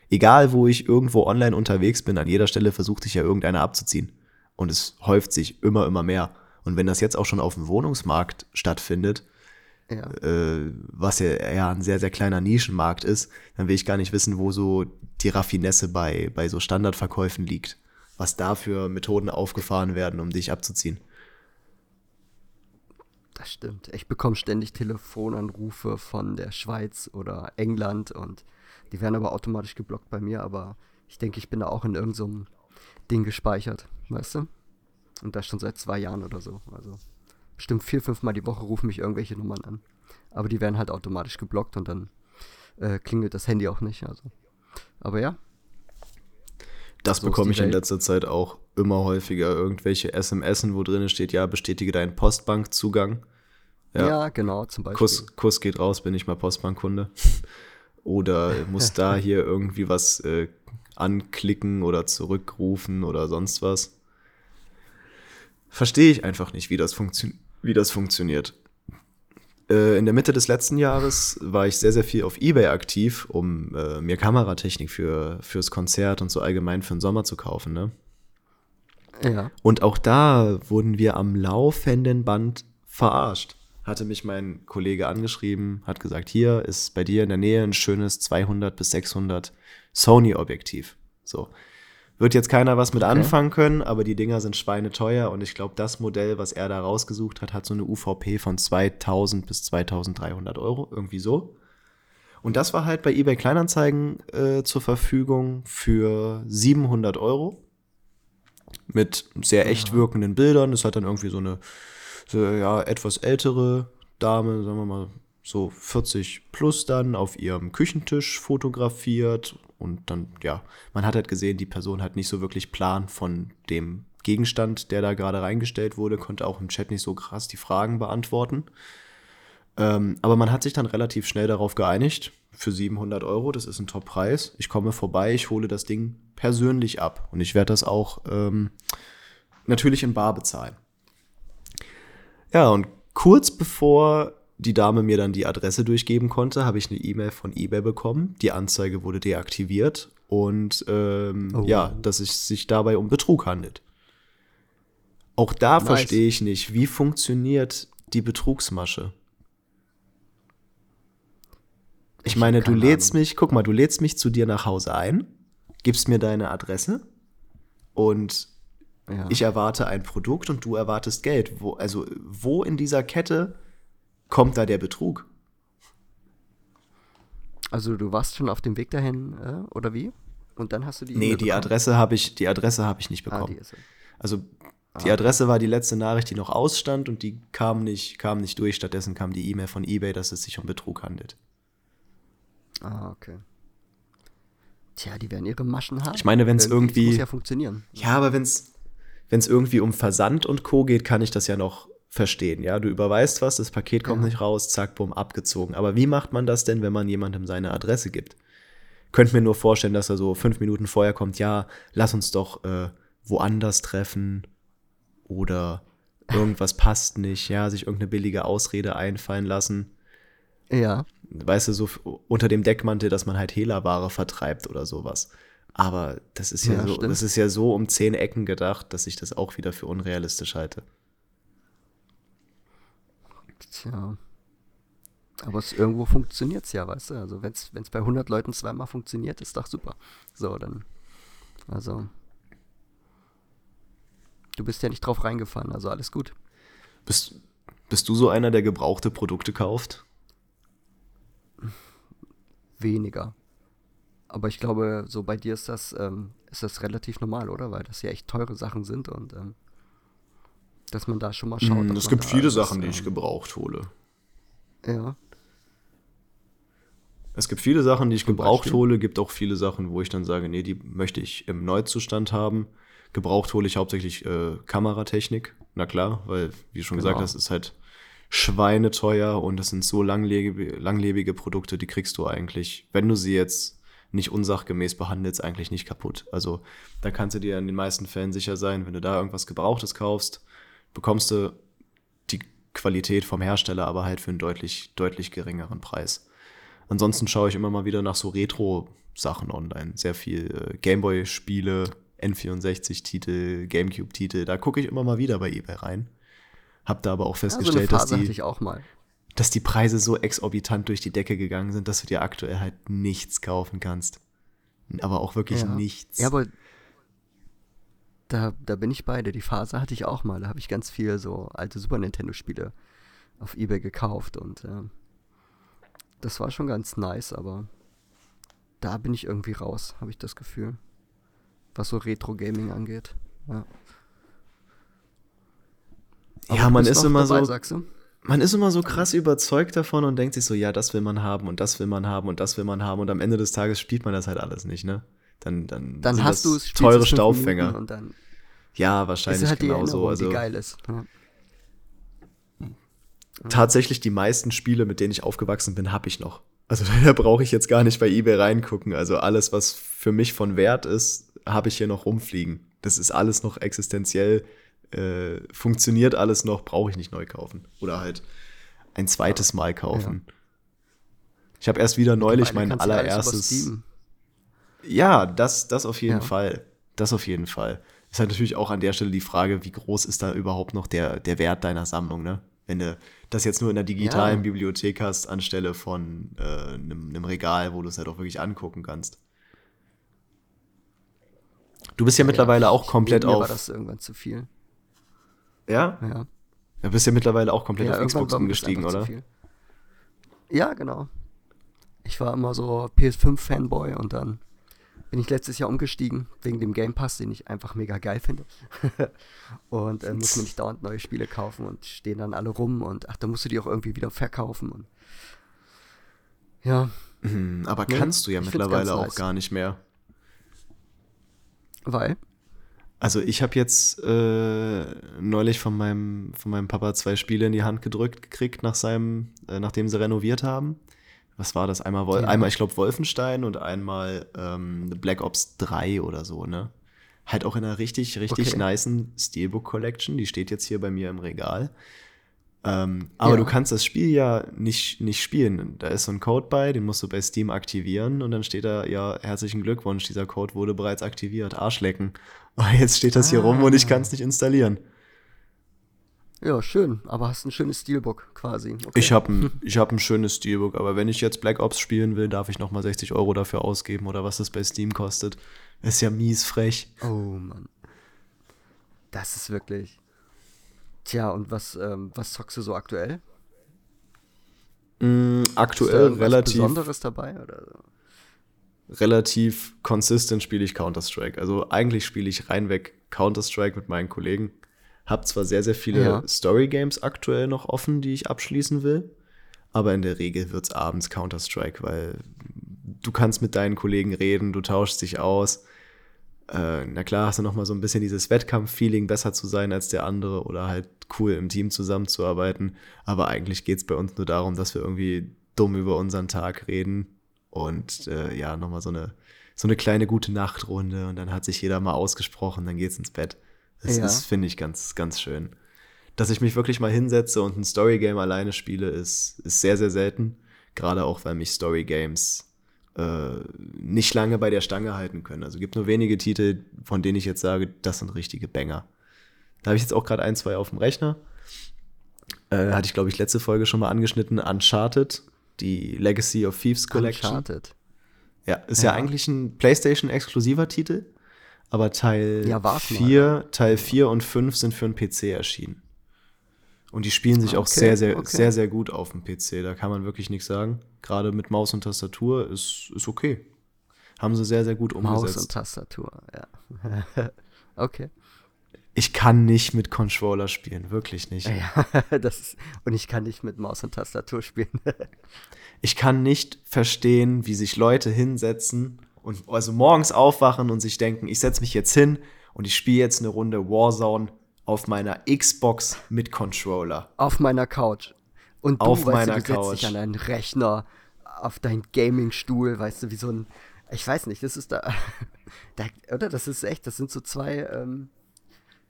Egal, wo ich irgendwo online unterwegs bin, an jeder Stelle versucht sich ja irgendeiner abzuziehen. Und es häuft sich immer, immer mehr. Und wenn das jetzt auch schon auf dem Wohnungsmarkt stattfindet, ja. äh, was ja eher ein sehr, sehr kleiner Nischenmarkt ist, dann will ich gar nicht wissen, wo so die Raffinesse bei, bei so Standardverkäufen liegt. Was da für Methoden aufgefahren werden, um dich abzuziehen. Das stimmt. Ich bekomme ständig Telefonanrufe von der Schweiz oder England und die werden aber automatisch geblockt bei mir, aber ich denke, ich bin da auch in irgendeinem so Ding gespeichert, weißt du? Und das schon seit zwei Jahren oder so. Also bestimmt vier, fünf Mal die Woche rufen mich irgendwelche Nummern an. Aber die werden halt automatisch geblockt und dann äh, klingelt das Handy auch nicht. Also. Aber ja. Das so bekomme ich in letzter Zeit auch immer häufiger. Irgendwelche SMS, wo drin steht, ja, bestätige deinen Postbankzugang. Ja, ja genau, zum Beispiel. Kuss, Kuss geht raus, bin ich mal Postbankkunde. oder muss da hier irgendwie was äh, anklicken oder zurückrufen oder sonst was. Verstehe ich einfach nicht, wie das funktioniert wie das funktioniert. Äh, in der Mitte des letzten Jahres war ich sehr, sehr viel auf Ebay aktiv, um äh, mir Kameratechnik für, fürs Konzert und so allgemein für den Sommer zu kaufen. Ne? Ja. Und auch da wurden wir am laufenden Band verarscht. Hatte mich mein Kollege angeschrieben, hat gesagt, hier ist bei dir in der Nähe ein schönes 200 bis 600 Sony-Objektiv. So. Wird jetzt keiner was mit okay. anfangen können, aber die Dinger sind schweineteuer und ich glaube, das Modell, was er da rausgesucht hat, hat so eine UVP von 2000 bis 2300 Euro, irgendwie so. Und das war halt bei eBay Kleinanzeigen äh, zur Verfügung für 700 Euro mit sehr echt wirkenden Bildern. Das hat dann irgendwie so eine so, ja, etwas ältere Dame, sagen wir mal so 40 plus dann auf ihrem Küchentisch fotografiert und dann, ja, man hat halt gesehen, die Person hat nicht so wirklich Plan von dem Gegenstand, der da gerade reingestellt wurde, konnte auch im Chat nicht so krass die Fragen beantworten. Ähm, aber man hat sich dann relativ schnell darauf geeinigt, für 700 Euro, das ist ein Top-Preis. Ich komme vorbei, ich hole das Ding persönlich ab und ich werde das auch ähm, natürlich in Bar bezahlen. Ja, und kurz bevor die Dame mir dann die Adresse durchgeben konnte, habe ich eine E-Mail von eBay bekommen. Die Anzeige wurde deaktiviert und ähm, oh. ja, dass es sich dabei um Betrug handelt. Auch da nice. verstehe ich nicht, wie funktioniert die Betrugsmasche? Ich, ich meine, du lädst Ahnung. mich, guck mal, du lädst mich zu dir nach Hause ein, gibst mir deine Adresse und ja. ich erwarte ein Produkt und du erwartest Geld. Wo, also, wo in dieser Kette kommt da der Betrug? Also du warst schon auf dem Weg dahin, äh, oder wie? Und dann hast du die. Nee, die Adresse habe ich, die Adresse habe ich nicht ah, bekommen. Ah, also die ah. Adresse war die letzte Nachricht, die noch ausstand und die kam nicht, kam nicht durch. Stattdessen kam die E-Mail von eBay, dass es sich um Betrug handelt. Ah, okay. Tja, die werden ihre Maschen haben. Ich meine, wenn es irgendwie. Das muss ja funktionieren. Ja, aber wenn es irgendwie um Versand und Co. geht, kann ich das ja noch verstehen. Ja, du überweist was, das Paket kommt ja. nicht raus, zack, bumm, abgezogen. Aber wie macht man das denn, wenn man jemandem seine Adresse gibt? Könnt mir nur vorstellen, dass er so fünf Minuten vorher kommt, ja, lass uns doch äh, woanders treffen oder irgendwas passt nicht, ja, sich irgendeine billige Ausrede einfallen lassen. Ja. Weißt du, so unter dem Deckmantel, dass man halt Hehlerware vertreibt oder sowas. Aber das ist ja, ja so, das ist ja so um zehn Ecken gedacht, dass ich das auch wieder für unrealistisch halte. Tja. Aber es, irgendwo funktioniert es ja, weißt du? Also wenn es bei 100 Leuten zweimal funktioniert, ist doch super. So, dann, also, du bist ja nicht drauf reingefahren, also alles gut. Bist, bist du so einer, der gebrauchte Produkte kauft? Weniger. Aber ich glaube, so bei dir ist das, ähm, ist das relativ normal, oder? Weil das ja echt teure Sachen sind und ähm, dass man da schon mal schaut. Mm, es gibt viele Sachen, die ich ähm, gebraucht hole. Ja. Es gibt viele Sachen, die ich Zum gebraucht Beispiel? hole, gibt auch viele Sachen, wo ich dann sage, nee, die möchte ich im Neuzustand haben. Gebraucht hole ich hauptsächlich äh, Kameratechnik, na klar, weil, wie schon genau. gesagt hast, ist halt schweineteuer und das sind so langlebige, langlebige Produkte, die kriegst du eigentlich, wenn du sie jetzt nicht unsachgemäß behandelst, eigentlich nicht kaputt. Also da kannst du dir in den meisten Fällen sicher sein, wenn du da irgendwas Gebrauchtes kaufst, bekommst du die Qualität vom Hersteller, aber halt für einen deutlich, deutlich geringeren Preis. Ansonsten schaue ich immer mal wieder nach so Retro-Sachen online. Sehr viel äh, Gameboy-Spiele, N64-Titel, Gamecube-Titel. Da gucke ich immer mal wieder bei eBay rein. Hab da aber auch festgestellt, ja, so dass, die, dass die Preise so exorbitant durch die Decke gegangen sind, dass du dir aktuell halt nichts kaufen kannst. Aber auch wirklich ja. nichts. Ja, aber da, da bin ich beide. Die Phase hatte ich auch mal. Da habe ich ganz viel so alte Super Nintendo-Spiele auf Ebay gekauft und äh, das war schon ganz nice, aber da bin ich irgendwie raus, habe ich das Gefühl. Was so Retro-Gaming angeht. Ja. ja, man ist immer dabei, so. Man ist immer so krass überzeugt davon und denkt sich so, ja, das will man haben und das will man haben und das will man haben und am Ende des Tages spielt man das halt alles nicht, ne? Dann, dann, dann hast du teure Staubfänger. Und dann ja, wahrscheinlich ist halt genau so. Also, die geil ist. Ja. Tatsächlich die meisten Spiele, mit denen ich aufgewachsen bin, habe ich noch. Also da brauche ich jetzt gar nicht bei eBay reingucken. Also alles, was für mich von Wert ist, habe ich hier noch rumfliegen. Das ist alles noch existenziell, äh, funktioniert alles noch, brauche ich nicht neu kaufen. Oder halt ein zweites Mal kaufen. Ja. Ich habe erst wieder neulich mein allererstes. Ja, das, das auf jeden ja. Fall. Das auf jeden Fall. Ist halt natürlich auch an der Stelle die Frage, wie groß ist da überhaupt noch der, der Wert deiner Sammlung, ne? Wenn du das jetzt nur in der digitalen ja. Bibliothek hast, anstelle von äh, einem, einem Regal, wo du es halt auch wirklich angucken kannst. Du bist ja, ja mittlerweile ja, auch komplett mir auf. war das irgendwann zu viel. Ja? Ja. Du bist ja mittlerweile auch komplett auf Xbox umgestiegen, oder? Ja, genau. Ich war immer so PS5-Fanboy und dann bin ich letztes Jahr umgestiegen wegen dem Game Pass, den ich einfach mega geil finde. und äh, muss mir nicht dauernd neue Spiele kaufen und stehen dann alle rum und ach, da musst du die auch irgendwie wieder verkaufen und ja. Mhm, aber ne? kannst du ja mittlerweile auch nice. gar nicht mehr. Weil? Also ich habe jetzt äh, neulich von meinem, von meinem Papa zwei Spiele in die Hand gedrückt gekriegt, nach seinem, äh, nachdem sie renoviert haben was war das? Einmal, Wol ja. einmal ich glaube, Wolfenstein und einmal ähm, Black Ops 3 oder so, ne? Halt auch in einer richtig, richtig okay. nicen Steelbook Collection. Die steht jetzt hier bei mir im Regal. Ähm, aber ja. du kannst das Spiel ja nicht, nicht spielen. Da ist so ein Code bei, den musst du bei Steam aktivieren und dann steht da, ja, herzlichen Glückwunsch, dieser Code wurde bereits aktiviert, Arschlecken. Aber jetzt steht das hier rum und ich kann es nicht installieren. Ja, schön, aber hast ein schönes Steelbook quasi. Okay. Ich habe ein, hab ein schönes Steelbook, aber wenn ich jetzt Black Ops spielen will, darf ich nochmal 60 Euro dafür ausgeben oder was das bei Steam kostet. Ist ja mies frech. Oh Mann. Das ist wirklich. Tja, und was, ähm, was zockst du so aktuell? Mm, aktuell ist da relativ. Besonderes dabei oder so? Relativ consistent spiele ich Counter-Strike. Also eigentlich spiele ich reinweg Counter-Strike mit meinen Kollegen. Hab zwar sehr, sehr viele ja. Story-Games aktuell noch offen, die ich abschließen will, aber in der Regel wird es abends Counter-Strike, weil du kannst mit deinen Kollegen reden, du tauschst dich aus. Äh, na klar, hast du noch mal so ein bisschen dieses Wettkampf-Feeling, besser zu sein als der andere oder halt cool im Team zusammenzuarbeiten. Aber eigentlich geht es bei uns nur darum, dass wir irgendwie dumm über unseren Tag reden und äh, ja, nochmal so eine, so eine kleine gute Nachtrunde und dann hat sich jeder mal ausgesprochen, dann geht's ins Bett. Das ja. ist, finde ich, ganz, ganz schön. Dass ich mich wirklich mal hinsetze und ein Storygame alleine spiele, ist, ist sehr, sehr selten. Gerade auch, weil mich Storygames äh, nicht lange bei der Stange halten können. Also es gibt nur wenige Titel, von denen ich jetzt sage, das sind richtige Banger. Da habe ich jetzt auch gerade ein, zwei auf dem Rechner. Äh, hatte ich, glaube ich, letzte Folge schon mal angeschnitten. Uncharted, die Legacy of Thieves Collection. Uncharted. Ja, ist ja, ja eigentlich ein PlayStation-exklusiver Titel, aber Teil ja, 4, Teil 4 und 5 sind für einen PC erschienen. Und die spielen sich okay, auch sehr, sehr, okay. sehr, sehr gut auf dem PC. Da kann man wirklich nichts sagen. Gerade mit Maus und Tastatur ist, ist okay. Haben sie sehr, sehr gut umgesetzt. Maus und Tastatur, ja. okay. Ich kann nicht mit Controller spielen, wirklich nicht. Ja, das ist, und ich kann nicht mit Maus und Tastatur spielen. ich kann nicht verstehen, wie sich Leute hinsetzen und also morgens aufwachen und sich denken, ich setze mich jetzt hin und ich spiele jetzt eine Runde Warzone auf meiner Xbox mit Controller. Auf meiner Couch. Und du, auf weißt meiner du, du setzt dich an deinen Rechner, auf deinen Gaming-Stuhl, weißt du, wie so ein, ich weiß nicht, das ist da, da oder? Das ist echt, das sind so zwei, ähm,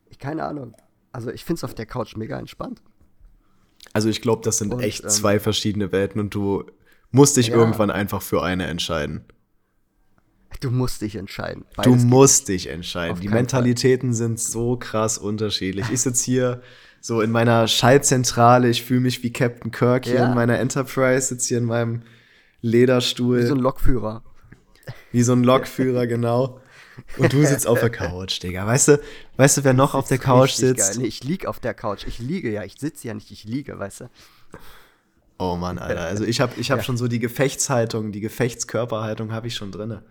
ich keine Ahnung. Also ich finde es auf der Couch mega entspannt. Also ich glaube, das sind und, echt ähm, zwei verschiedene Welten und du musst dich ja. irgendwann einfach für eine entscheiden. Du musst dich entscheiden. Beides du musst dich entscheiden. Die Mentalitäten Fall. sind so krass unterschiedlich. Ich sitze hier so in meiner Schaltzentrale, ich fühle mich wie Captain Kirk hier ja. in meiner Enterprise, sitze hier in meinem Lederstuhl. Wie so ein Lokführer. Wie so ein Lokführer, genau. Und du sitzt auf der Couch, Digga. Weißt du, weißt du, wer noch auf der Couch sitzt? Nee, ich lieg auf der Couch. Ich liege ja. Ich sitze ja nicht, ich liege, weißt du. Oh Mann, Alter. Also ich habe ich hab ja. schon so die Gefechtshaltung, die Gefechtskörperhaltung habe ich schon drinne.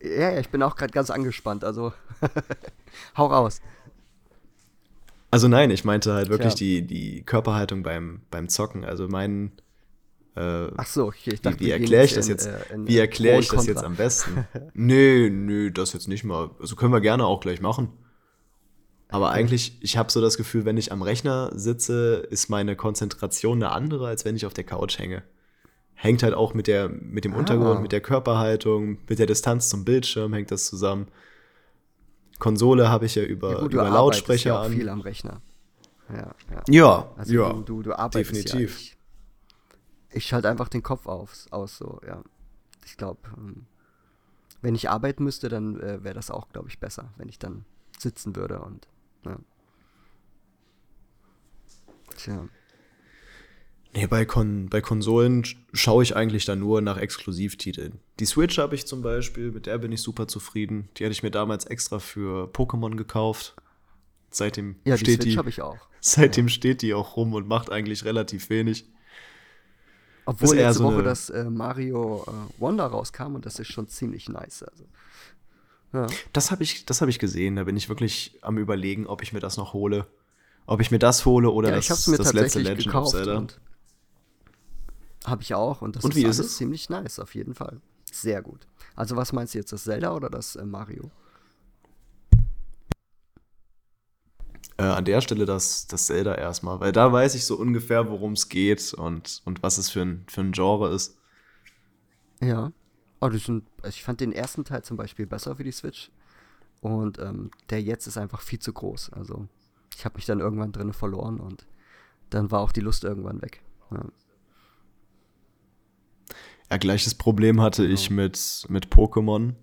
Ja, ja, ich bin auch gerade ganz angespannt, also hau raus. Also nein, ich meinte halt wirklich die, die Körperhaltung beim, beim Zocken. Also mein äh, Ach so, okay, ich dachte, wie, wie erkläre ich das jetzt? In, äh, in wie erkläre ich das jetzt am besten? nö, nö, das jetzt nicht mal. Also können wir gerne auch gleich machen. Aber okay. eigentlich, ich habe so das Gefühl, wenn ich am Rechner sitze, ist meine Konzentration eine andere, als wenn ich auf der Couch hänge hängt halt auch mit, der, mit dem ah. Untergrund, mit der Körperhaltung, mit der Distanz zum Bildschirm hängt das zusammen. Konsole habe ich ja über, ja, gut, über Lautsprecher ja auch an. viel am Rechner. Ja, ja. ja, also ja du, du, du arbeitest definitiv. Ja, ich, ich schalte einfach den Kopf auf, aus, so, ja. Ich glaube, ähm, wenn ich arbeiten müsste, dann äh, wäre das auch, glaube ich, besser, wenn ich dann sitzen würde und, ja. Tja. Nee, bei, Kon bei Konsolen schaue ich eigentlich dann nur nach Exklusivtiteln. Die Switch habe ich zum Beispiel, mit der bin ich super zufrieden. Die hatte ich mir damals extra für Pokémon gekauft. Seitdem ja, steht die, die ich auch. Seitdem ja. steht die auch rum und macht eigentlich relativ wenig. Obwohl letzte so Woche das äh, Mario äh, Wonder rauskam und das ist schon ziemlich nice. Also. Ja. Das habe ich, hab ich gesehen. Da bin ich wirklich am überlegen, ob ich mir das noch hole. Ob ich mir das hole oder ja, das, mir das letzte Legend gekauft of Zelda. Habe ich auch und das und ist, ist es? ziemlich nice, auf jeden Fall. Sehr gut. Also was meinst du jetzt, das Zelda oder das äh, Mario? Äh, an der Stelle das, das Zelda erstmal, weil da weiß ich so ungefähr, worum es geht und, und was es für ein, für ein Genre ist. Ja. Oh, sind, also ich fand den ersten Teil zum Beispiel besser für die Switch. Und ähm, der jetzt ist einfach viel zu groß. Also ich habe mich dann irgendwann drin verloren und dann war auch die Lust irgendwann weg. Ja. Ja, gleiches Problem hatte genau. ich mit, mit Pokémon.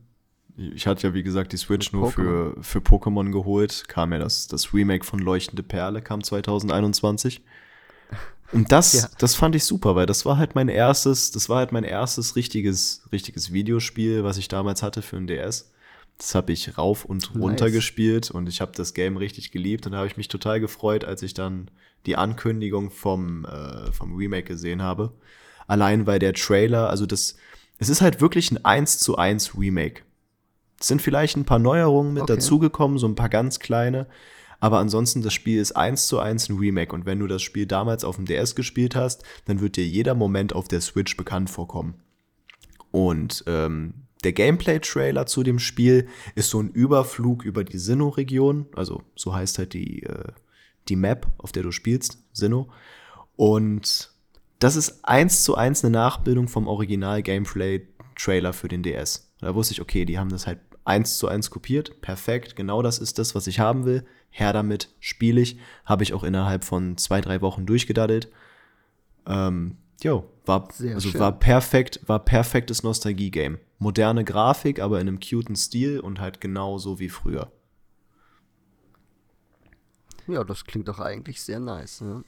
Ich hatte ja, wie gesagt, die Switch mit nur für, für Pokémon geholt. Kam ja das, das Remake von Leuchtende Perle, kam 2021. Und das, ja. das fand ich super, weil das war halt mein erstes, das war halt mein erstes richtiges, richtiges Videospiel, was ich damals hatte für ein DS. Das habe ich rauf und runter nice. gespielt und ich habe das Game richtig geliebt und da habe ich mich total gefreut, als ich dann die Ankündigung vom, äh, vom Remake gesehen habe. Allein weil der Trailer, also das, es ist halt wirklich ein 1 zu 1 Remake. Es sind vielleicht ein paar Neuerungen mit okay. dazugekommen, so ein paar ganz kleine. Aber ansonsten, das Spiel ist 1 zu 1 ein Remake. Und wenn du das Spiel damals auf dem DS gespielt hast, dann wird dir jeder Moment auf der Switch bekannt vorkommen. Und ähm, der Gameplay-Trailer zu dem Spiel ist so ein Überflug über die Sinnoh-Region. Also so heißt halt die, äh, die Map, auf der du spielst, Sinnoh. Und das ist eins zu eins eine Nachbildung vom Original Gameplay Trailer für den DS. Da wusste ich, okay, die haben das halt eins zu eins kopiert. Perfekt, genau das ist das, was ich haben will. Her damit, spiele ich. Habe ich auch innerhalb von zwei, drei Wochen durchgedaddelt. Ähm, jo, war, also war perfekt, war perfektes Nostalgie-Game. Moderne Grafik, aber in einem cuten Stil und halt genau so wie früher. Ja, das klingt doch eigentlich sehr nice, ne?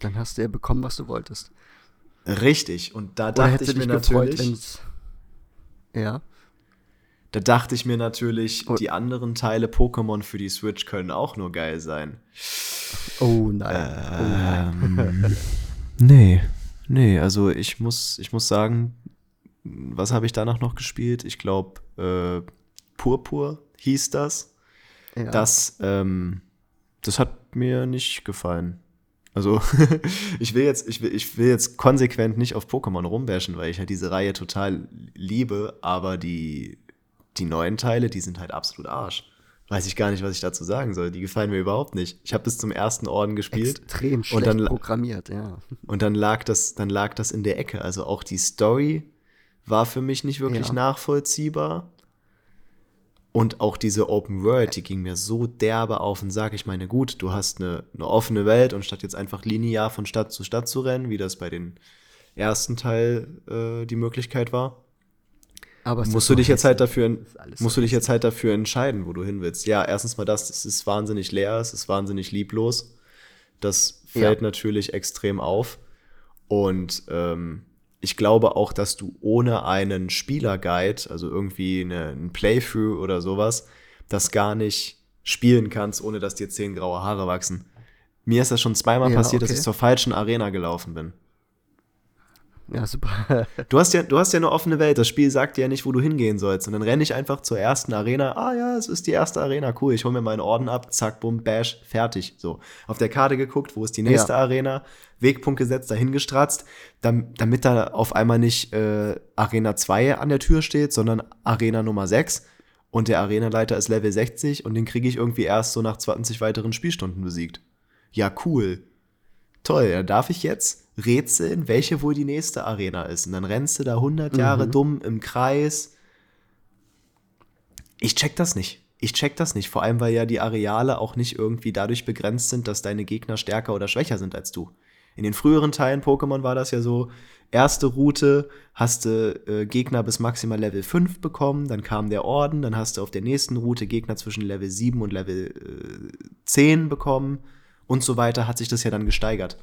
Dann hast du ja bekommen, was du wolltest. Richtig. Und da dachte ich mir gefreut, natürlich. ja. Da dachte ich mir natürlich, die anderen Teile Pokémon für die Switch können auch nur geil sein. Oh nein. Ähm, oh nein. nee, nee, also ich muss, ich muss sagen, was habe ich danach noch gespielt? Ich glaube, äh, Purpur hieß das. Ja. Das, ähm, das hat mir nicht gefallen. Also, ich will jetzt, ich will, ich will jetzt konsequent nicht auf Pokémon rumbashen, weil ich halt diese Reihe total liebe, aber die, die neuen Teile, die sind halt absolut Arsch. Weiß ich gar nicht, was ich dazu sagen soll. Die gefallen mir überhaupt nicht. Ich habe bis zum ersten Orden gespielt. Extrem schlecht und dann, programmiert, ja. Und dann lag das, dann lag das in der Ecke. Also auch die Story war für mich nicht wirklich ja. nachvollziehbar. Und auch diese Open World, die ging mir so derbe auf den Sack. Ich meine, gut, du hast eine, eine offene Welt und statt jetzt einfach linear von Stadt zu Stadt zu rennen, wie das bei den ersten Teil äh, die Möglichkeit war, aber musst du dich jetzt halt dafür, musst du dich jetzt halt dafür entscheiden, wo du hin willst. Ja, erstens mal das, es ist wahnsinnig leer, es ist wahnsinnig lieblos. Das fällt ja. natürlich extrem auf. Und ähm, ich glaube auch, dass du ohne einen Spielerguide, also irgendwie eine, ein Playthrough oder sowas, das gar nicht spielen kannst, ohne dass dir zehn graue Haare wachsen. Mir ist das schon zweimal ja, passiert, okay. dass ich zur falschen Arena gelaufen bin. Ja, super. du, hast ja, du hast ja eine offene Welt. Das Spiel sagt dir ja nicht, wo du hingehen sollst. Und dann renne ich einfach zur ersten Arena. Ah ja, es ist die erste Arena. Cool, ich hole mir meinen Orden ab. Zack, bumm, bash, fertig. So. Auf der Karte geguckt, wo ist die nächste ja. Arena. Wegpunkt gesetzt, dahin gestratzt. damit da auf einmal nicht äh, Arena 2 an der Tür steht, sondern Arena Nummer 6. Und der Arenaleiter ist Level 60 und den kriege ich irgendwie erst so nach 20 weiteren Spielstunden besiegt. Ja, cool. Toll, ja, darf ich jetzt rätseln, welche wohl die nächste Arena ist. Und dann rennst du da 100 mhm. Jahre dumm im Kreis. Ich check das nicht. Ich check das nicht. Vor allem, weil ja die Areale auch nicht irgendwie dadurch begrenzt sind, dass deine Gegner stärker oder schwächer sind als du. In den früheren Teilen Pokémon war das ja so, erste Route hast du äh, Gegner bis maximal Level 5 bekommen, dann kam der Orden, dann hast du auf der nächsten Route Gegner zwischen Level 7 und Level äh, 10 bekommen und so weiter, hat sich das ja dann gesteigert.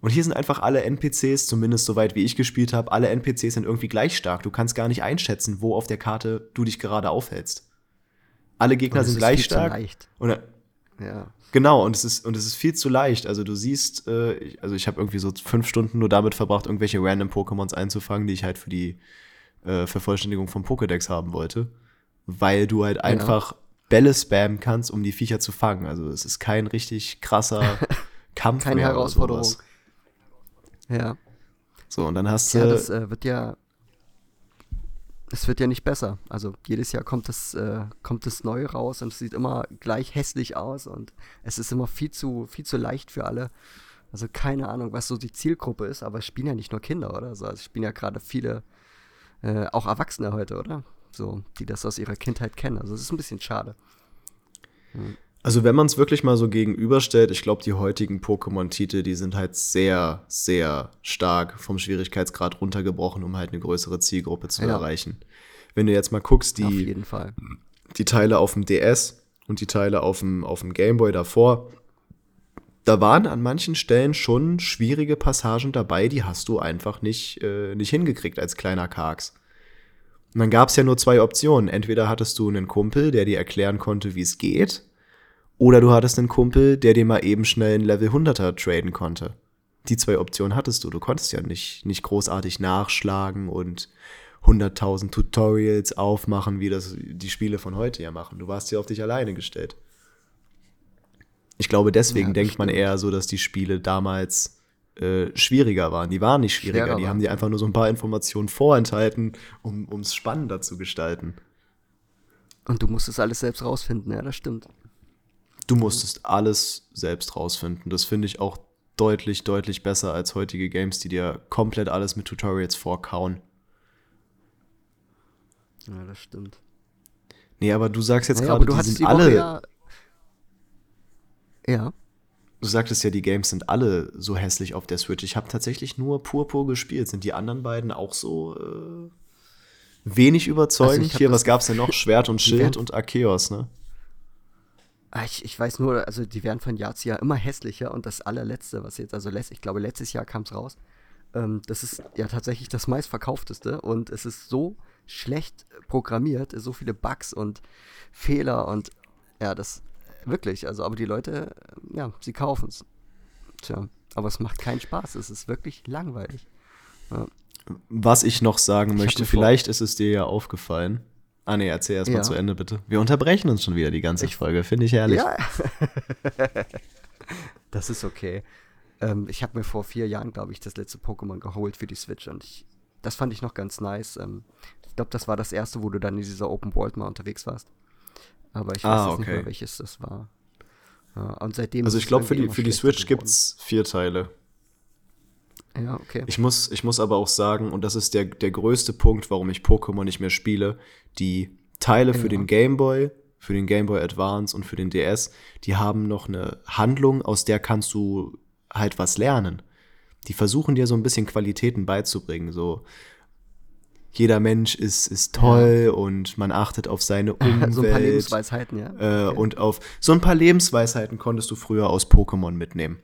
Und hier sind einfach alle NPCs, zumindest soweit wie ich gespielt habe, alle NPCs sind irgendwie gleich stark. Du kannst gar nicht einschätzen, wo auf der Karte du dich gerade aufhältst. Alle Gegner sind gleich stark. Zu leicht. Und, ja. Genau, und es ist und es ist viel zu leicht. Also du siehst, äh, also ich habe irgendwie so fünf Stunden nur damit verbracht, irgendwelche random Pokémons einzufangen, die ich halt für die äh, Vervollständigung vom Pokédex haben wollte, weil du halt einfach ja. Bälle spammen kannst, um die Viecher zu fangen. Also es ist kein richtig krasser Kampf Keine Herausforderung. Ja. So, und dann hast du. Ja, das äh, wird ja. Es wird ja nicht besser. Also jedes Jahr kommt das, äh, kommt das Neue raus und es sieht immer gleich hässlich aus und es ist immer viel zu, viel zu leicht für alle. Also keine Ahnung, was so die Zielgruppe ist, aber es spielen ja nicht nur Kinder, oder? So, also es spielen ja gerade viele, äh, auch Erwachsene heute, oder? So, die das aus ihrer Kindheit kennen. Also es ist ein bisschen schade. Hm. Also wenn man es wirklich mal so gegenüberstellt, ich glaube, die heutigen Pokémon-Titel, die sind halt sehr, sehr stark vom Schwierigkeitsgrad runtergebrochen, um halt eine größere Zielgruppe zu ja. erreichen. Wenn du jetzt mal guckst, die, die Teile auf dem DS und die Teile auf dem, auf dem Gameboy davor, da waren an manchen Stellen schon schwierige Passagen dabei, die hast du einfach nicht, äh, nicht hingekriegt als kleiner Karks. Und dann gab es ja nur zwei Optionen. Entweder hattest du einen Kumpel, der dir erklären konnte, wie es geht, oder du hattest einen Kumpel, der dir mal eben schnell einen Level 100er traden konnte. Die zwei Optionen hattest du. Du konntest ja nicht, nicht großartig nachschlagen und 100.000 Tutorials aufmachen, wie das die Spiele von heute ja machen. Du warst ja auf dich alleine gestellt. Ich glaube, deswegen ja, denkt man eher so, dass die Spiele damals äh, schwieriger waren. Die waren nicht schwieriger, Schwerer die haben dir einfach nur so ein paar Informationen vorenthalten, um es spannender zu gestalten. Und du musstest alles selbst rausfinden, ja, das stimmt. Du musstest alles selbst rausfinden. Das finde ich auch deutlich, deutlich besser als heutige Games, die dir komplett alles mit Tutorials vorkauen. Ja, das stimmt. Nee, aber du sagst jetzt naja, gerade, die sind alle. Ja, ja. Du sagtest ja, die Games sind alle so hässlich auf der Switch. Ich habe tatsächlich nur Purpur gespielt. Sind die anderen beiden auch so äh, wenig überzeugend? Also Hier, was gab's denn noch? Schwert und Schild und Arceus, ne? Ah, ich, ich weiß nur, also die werden von Jahr zu Jahr immer hässlicher und das allerletzte, was jetzt, also ich glaube letztes Jahr kam es raus, ähm, das ist ja tatsächlich das meistverkaufteste und es ist so schlecht programmiert, so viele Bugs und Fehler und ja, das wirklich, also aber die Leute, ja, sie kaufen es. Tja, aber es macht keinen Spaß, es ist wirklich langweilig. Ja. Was ich noch sagen ich möchte, vielleicht ist es dir ja aufgefallen. Ah nee, erzähl erst mal ja. zu Ende bitte. Wir unterbrechen uns schon wieder die ganze ich, Folge, finde ich herrlich. Ja. das ist okay. Ähm, ich habe mir vor vier Jahren, glaube ich, das letzte Pokémon geholt für die Switch und ich, das fand ich noch ganz nice. Ähm, ich glaube, das war das erste, wo du dann in dieser Open World mal unterwegs warst. Aber ich weiß ah, okay. nicht mehr, welches das war. Ja, und seitdem also ich glaube, für die, für die Switch gibt es vier Teile. Ja, okay. Ich muss, ich muss aber auch sagen, und das ist der, der größte Punkt, warum ich Pokémon nicht mehr spiele, die Teile ja. für den Game Boy, für den Game Boy Advance und für den DS, die haben noch eine Handlung, aus der kannst du halt was lernen. Die versuchen dir so ein bisschen Qualitäten beizubringen, so jeder Mensch ist, ist toll ja. und man achtet auf seine Umwelt. so ein paar Lebensweisheiten, ja. Äh, okay. Und auf so ein paar Lebensweisheiten konntest du früher aus Pokémon mitnehmen.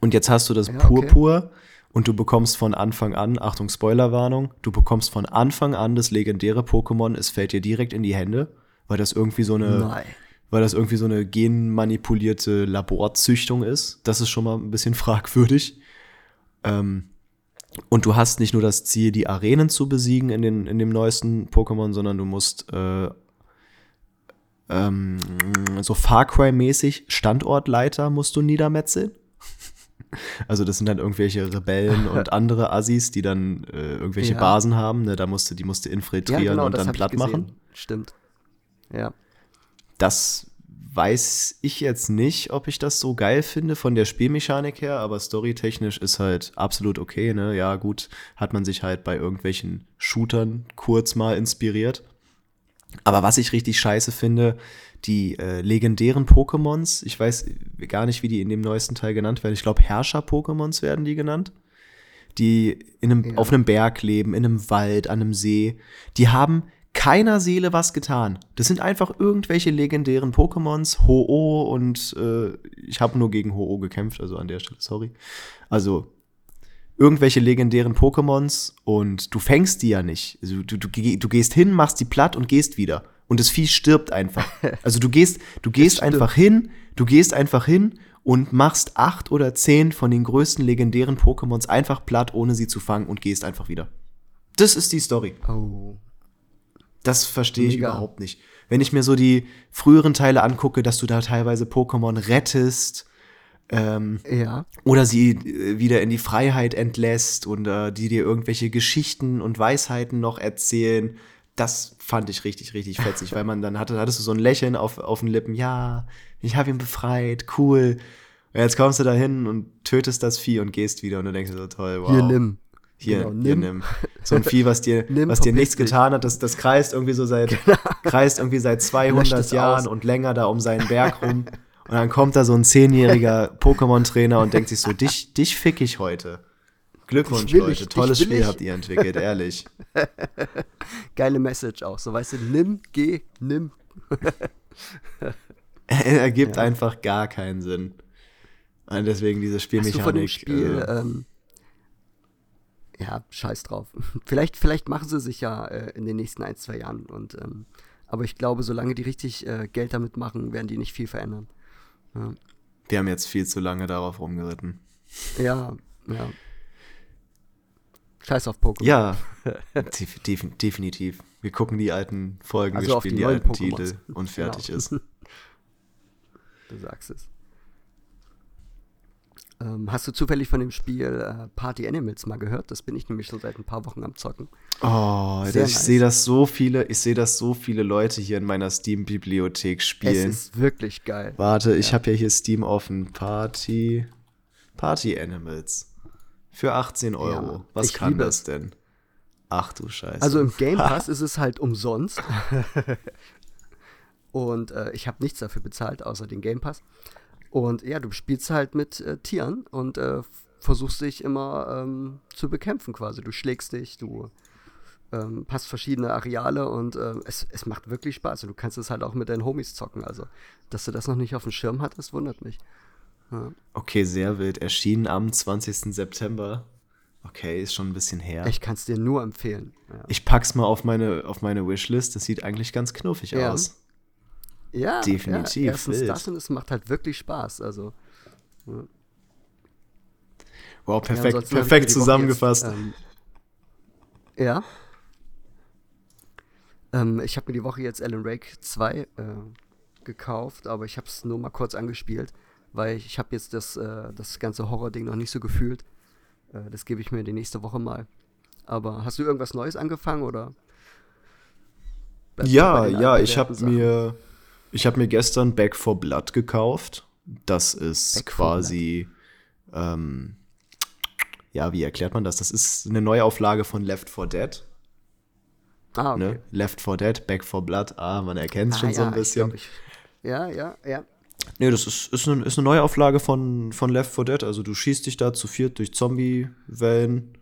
Und jetzt hast du das ja, Purpur okay. und du bekommst von Anfang an, Achtung, Spoilerwarnung, du bekommst von Anfang an das legendäre Pokémon, es fällt dir direkt in die Hände, weil das irgendwie so eine. Nein. Weil das irgendwie so eine genmanipulierte Laborzüchtung ist. Das ist schon mal ein bisschen fragwürdig. Ähm, und du hast nicht nur das Ziel, die Arenen zu besiegen in, den, in dem neuesten Pokémon, sondern du musst äh, ähm, so Far Cry-mäßig Standortleiter musst du niedermetzeln. Also das sind dann irgendwelche Rebellen und andere Assis, die dann äh, irgendwelche ja. Basen haben. Ne? Da musst du, die musst du infiltrieren ja, genau, und dann platt machen. Stimmt. Ja. Das weiß ich jetzt nicht, ob ich das so geil finde von der Spielmechanik her, aber storytechnisch ist halt absolut okay, ne? Ja, gut, hat man sich halt bei irgendwelchen Shootern kurz mal inspiriert. Aber was ich richtig scheiße finde, die äh, legendären Pokémons, ich weiß gar nicht, wie die in dem neuesten Teil genannt werden. Ich glaube, Herrscher-Pokémons werden die genannt. Die in einem, ja. auf einem Berg leben, in einem Wald, an einem See. Die haben keiner Seele was getan. Das sind einfach irgendwelche legendären Pokémons, Ho-Oh und äh, ich habe nur gegen Ho-Oh gekämpft, also an der Stelle, sorry. Also irgendwelche legendären Pokémons und du fängst die ja nicht. Also du, du, du gehst hin, machst die platt und gehst wieder. Und das Vieh stirbt einfach. Also du gehst, du gehst einfach hin, du gehst einfach hin und machst acht oder zehn von den größten legendären Pokémons einfach platt, ohne sie zu fangen und gehst einfach wieder. Das ist die Story. Oh. Das verstehe ich überhaupt nicht. Wenn ich mir so die früheren Teile angucke, dass du da teilweise Pokémon rettest ähm, ja. oder sie äh, wieder in die Freiheit entlässt und äh, die dir irgendwelche Geschichten und Weisheiten noch erzählen, das fand ich richtig, richtig fetzig, weil man dann hatte, hattest du so ein Lächeln auf, auf den Lippen, ja, ich habe ihn befreit, cool. Und jetzt kommst du da hin und tötest das Vieh und gehst wieder und du denkst so, toll, wow. Hier, nimm. Hier, genau, nimm. hier nimm. So ein Vieh, was dir, was dir nichts getan hat, das, das kreist irgendwie so seit, genau. kreist irgendwie seit 200 Jahren aus. und länger da um seinen Berg rum. Und dann kommt da so ein zehnjähriger Pokémon-Trainer und denkt sich so, dich, dich fick ich heute. Glückwunsch, Leute. Ich, Tolles Spiel ich. habt ihr entwickelt, ehrlich. Geile Message auch. So, weißt du, nimm, geh, nimm. Ergibt ja. einfach gar keinen Sinn. Und deswegen diese Spielmechanik. Hast du von dem Spiel, äh, ähm, ja, scheiß drauf. vielleicht, vielleicht machen sie sich ja äh, in den nächsten ein, zwei Jahren. Und, ähm, aber ich glaube, solange die richtig äh, Geld damit machen, werden die nicht viel verändern. Ja. Die haben jetzt viel zu lange darauf rumgeritten. Ja, ja. Scheiß auf Pokémon. Ja, def def definitiv. Wir gucken die alten Folgen, also wir spielen die, die alten Pokémons. Titel und fertig genau. ist. Du sagst es. Ähm, hast du zufällig von dem Spiel äh, Party Animals mal gehört? Das bin ich nämlich schon seit ein paar Wochen am Zocken. Oh, Sehr ich nice. sehe das so viele, ich sehe das so viele Leute hier in meiner Steam-Bibliothek spielen. Es ist wirklich geil. Warte, ja. ich habe ja hier Steam offen. Party, Party Animals. Für 18 Euro. Ja, Was kann das denn? Ach du Scheiße. Also im Game Pass ist es halt umsonst. Und äh, ich habe nichts dafür bezahlt, außer den Game Pass. Und ja, du spielst halt mit äh, Tieren und äh, versuchst dich immer ähm, zu bekämpfen quasi. Du schlägst dich, du ähm, passt verschiedene Areale und äh, es, es macht wirklich Spaß. Und du kannst es halt auch mit deinen Homies zocken. Also, dass du das noch nicht auf dem Schirm hattest, wundert mich. Ja. Okay, sehr wild. Erschienen am 20. September. Okay, ist schon ein bisschen her. Ich kann es dir nur empfehlen. Ja. Ich pack's mal auf meine, auf meine Wishlist. Das sieht eigentlich ganz knuffig ja. aus. Ja, definitiv. Ja, erstens wild. das und es macht halt wirklich Spaß. Also. Ja. Wow, perfekt, perfekt zusammengefasst. Jetzt, ähm, ja. Ähm, ich habe mir die Woche jetzt Alan Wake 2 äh, gekauft, aber ich habe es nur mal kurz angespielt, weil ich, ich habe jetzt das, äh, das ganze Horror-Ding noch nicht so gefühlt. Äh, das gebe ich mir die nächste Woche mal. Aber hast du irgendwas Neues angefangen oder? Ja, ja, ich habe mir, ich habe mir gestern Back for Blood gekauft. Das ist Back quasi, ähm, ja, wie erklärt man das? Das ist eine Neuauflage von Left 4 Dead. Ah, okay. Ne? Left 4 Dead, Back 4 Blood, ah, man erkennt es ah, schon ja, so ein bisschen. Ich ich, ja, ja, ja. Nee, das ist, ist, eine, ist eine Neuauflage von, von Left 4 Dead. Also du schießt dich da zu viert durch Zombie-Wellen.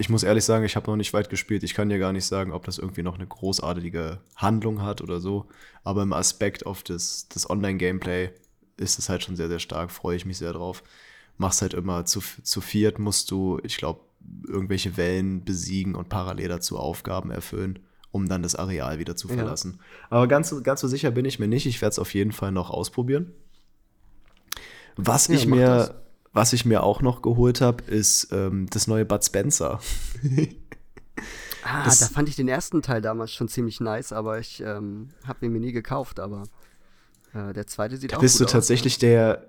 Ich muss ehrlich sagen, ich habe noch nicht weit gespielt. Ich kann dir gar nicht sagen, ob das irgendwie noch eine großartige Handlung hat oder so. Aber im Aspekt auf das, das Online-Gameplay ist es halt schon sehr, sehr stark. Freue ich mich sehr drauf. Machst halt immer zu, zu viert, musst du, ich glaube, irgendwelche Wellen besiegen und parallel dazu Aufgaben erfüllen, um dann das Areal wieder zu verlassen. Ja. Aber ganz, ganz so sicher bin ich mir nicht. Ich werde es auf jeden Fall noch ausprobieren. Was ja, ich mir. Was ich mir auch noch geholt habe, ist ähm, das neue Bud Spencer. ah, das, da fand ich den ersten Teil damals schon ziemlich nice, aber ich ähm, habe ihn mir nie gekauft. Aber äh, der zweite sieht da auch bist gut du tatsächlich aus, der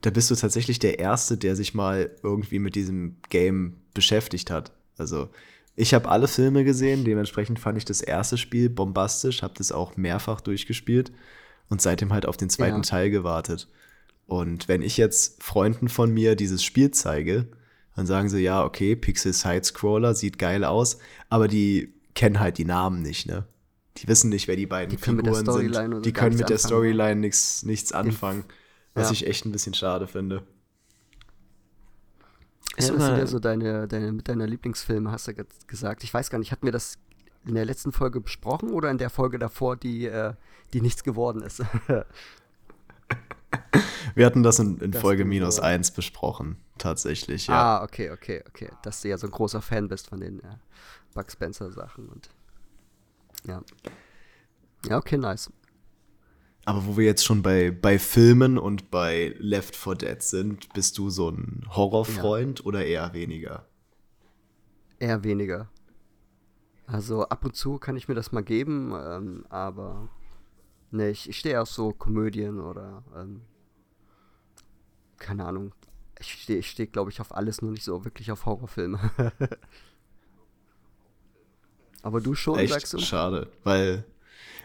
da bist du tatsächlich der Erste, der sich mal irgendwie mit diesem Game beschäftigt hat. Also ich habe alle Filme gesehen, dementsprechend fand ich das erste Spiel bombastisch, habe das auch mehrfach durchgespielt und seitdem halt auf den zweiten ja. Teil gewartet. Und wenn ich jetzt Freunden von mir dieses Spiel zeige, dann sagen sie, ja, okay, Pixel Side Scroller sieht geil aus, aber die kennen halt die Namen nicht, ne? Die wissen nicht, wer die beiden die Figuren sind. Die können mit der Storyline nichts, nichts anfangen, was ja. ich echt ein bisschen schade finde. Ist ja, das sind ja so deine, deine, mit deiner Lieblingsfilme, hast du gesagt. Ich weiß gar nicht, hatten wir das in der letzten Folge besprochen oder in der Folge davor, die, äh, die nichts geworden ist? wir hatten das in, in das Folge minus eins besprochen, tatsächlich, ja. Ah, okay, okay, okay. Dass du ja so ein großer Fan bist von den äh, Buck Spencer-Sachen und ja. Ja, okay, nice. Aber wo wir jetzt schon bei, bei Filmen und bei Left 4 Dead sind, bist du so ein Horrorfreund ja. oder eher weniger? Eher weniger. Also ab und zu kann ich mir das mal geben, ähm, aber ne, ich, ich stehe auf so Komödien oder ähm, keine Ahnung. Ich stehe, ich steh, glaube ich, auf alles, nur nicht so wirklich auf Horrorfilme. aber du schon, Echt? sagst du? Schade, weil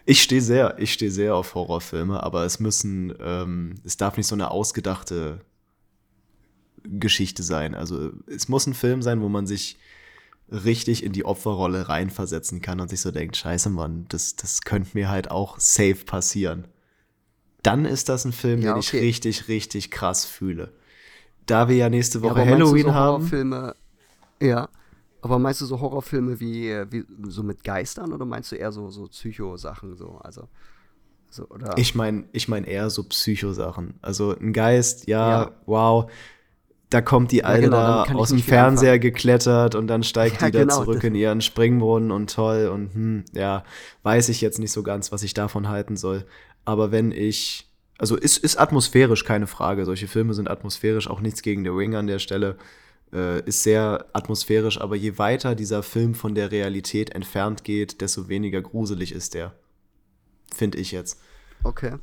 ich stehe sehr, ich stehe sehr auf Horrorfilme, aber es müssen, ähm, es darf nicht so eine ausgedachte Geschichte sein. Also es muss ein Film sein, wo man sich richtig in die Opferrolle reinversetzen kann und sich so denkt, scheiße Mann, das, das könnte mir halt auch safe passieren. Dann ist das ein Film, ja, den okay. ich richtig, richtig krass fühle. Da wir ja nächste Woche ja, Halloween so haben. Horrorfilme, ja, aber meinst du so Horrorfilme wie, wie so mit Geistern oder meinst du eher so, so Psycho-Sachen so? Also, so, oder? Ich meine ich mein eher so Psycho-Sachen. Also ein Geist, ja, ja, wow. Da kommt die Alte ja, genau, da aus dem Fernseher anfangen. geklettert und dann steigt ja, die da genau, zurück in ihren Springbrunnen und toll und hm, ja, weiß ich jetzt nicht so ganz, was ich davon halten soll. Aber wenn ich, also ist, ist atmosphärisch, keine Frage. Solche Filme sind atmosphärisch, auch nichts gegen The Ring an der Stelle äh, ist sehr atmosphärisch, aber je weiter dieser Film von der Realität entfernt geht, desto weniger gruselig ist der. Finde ich jetzt. Okay.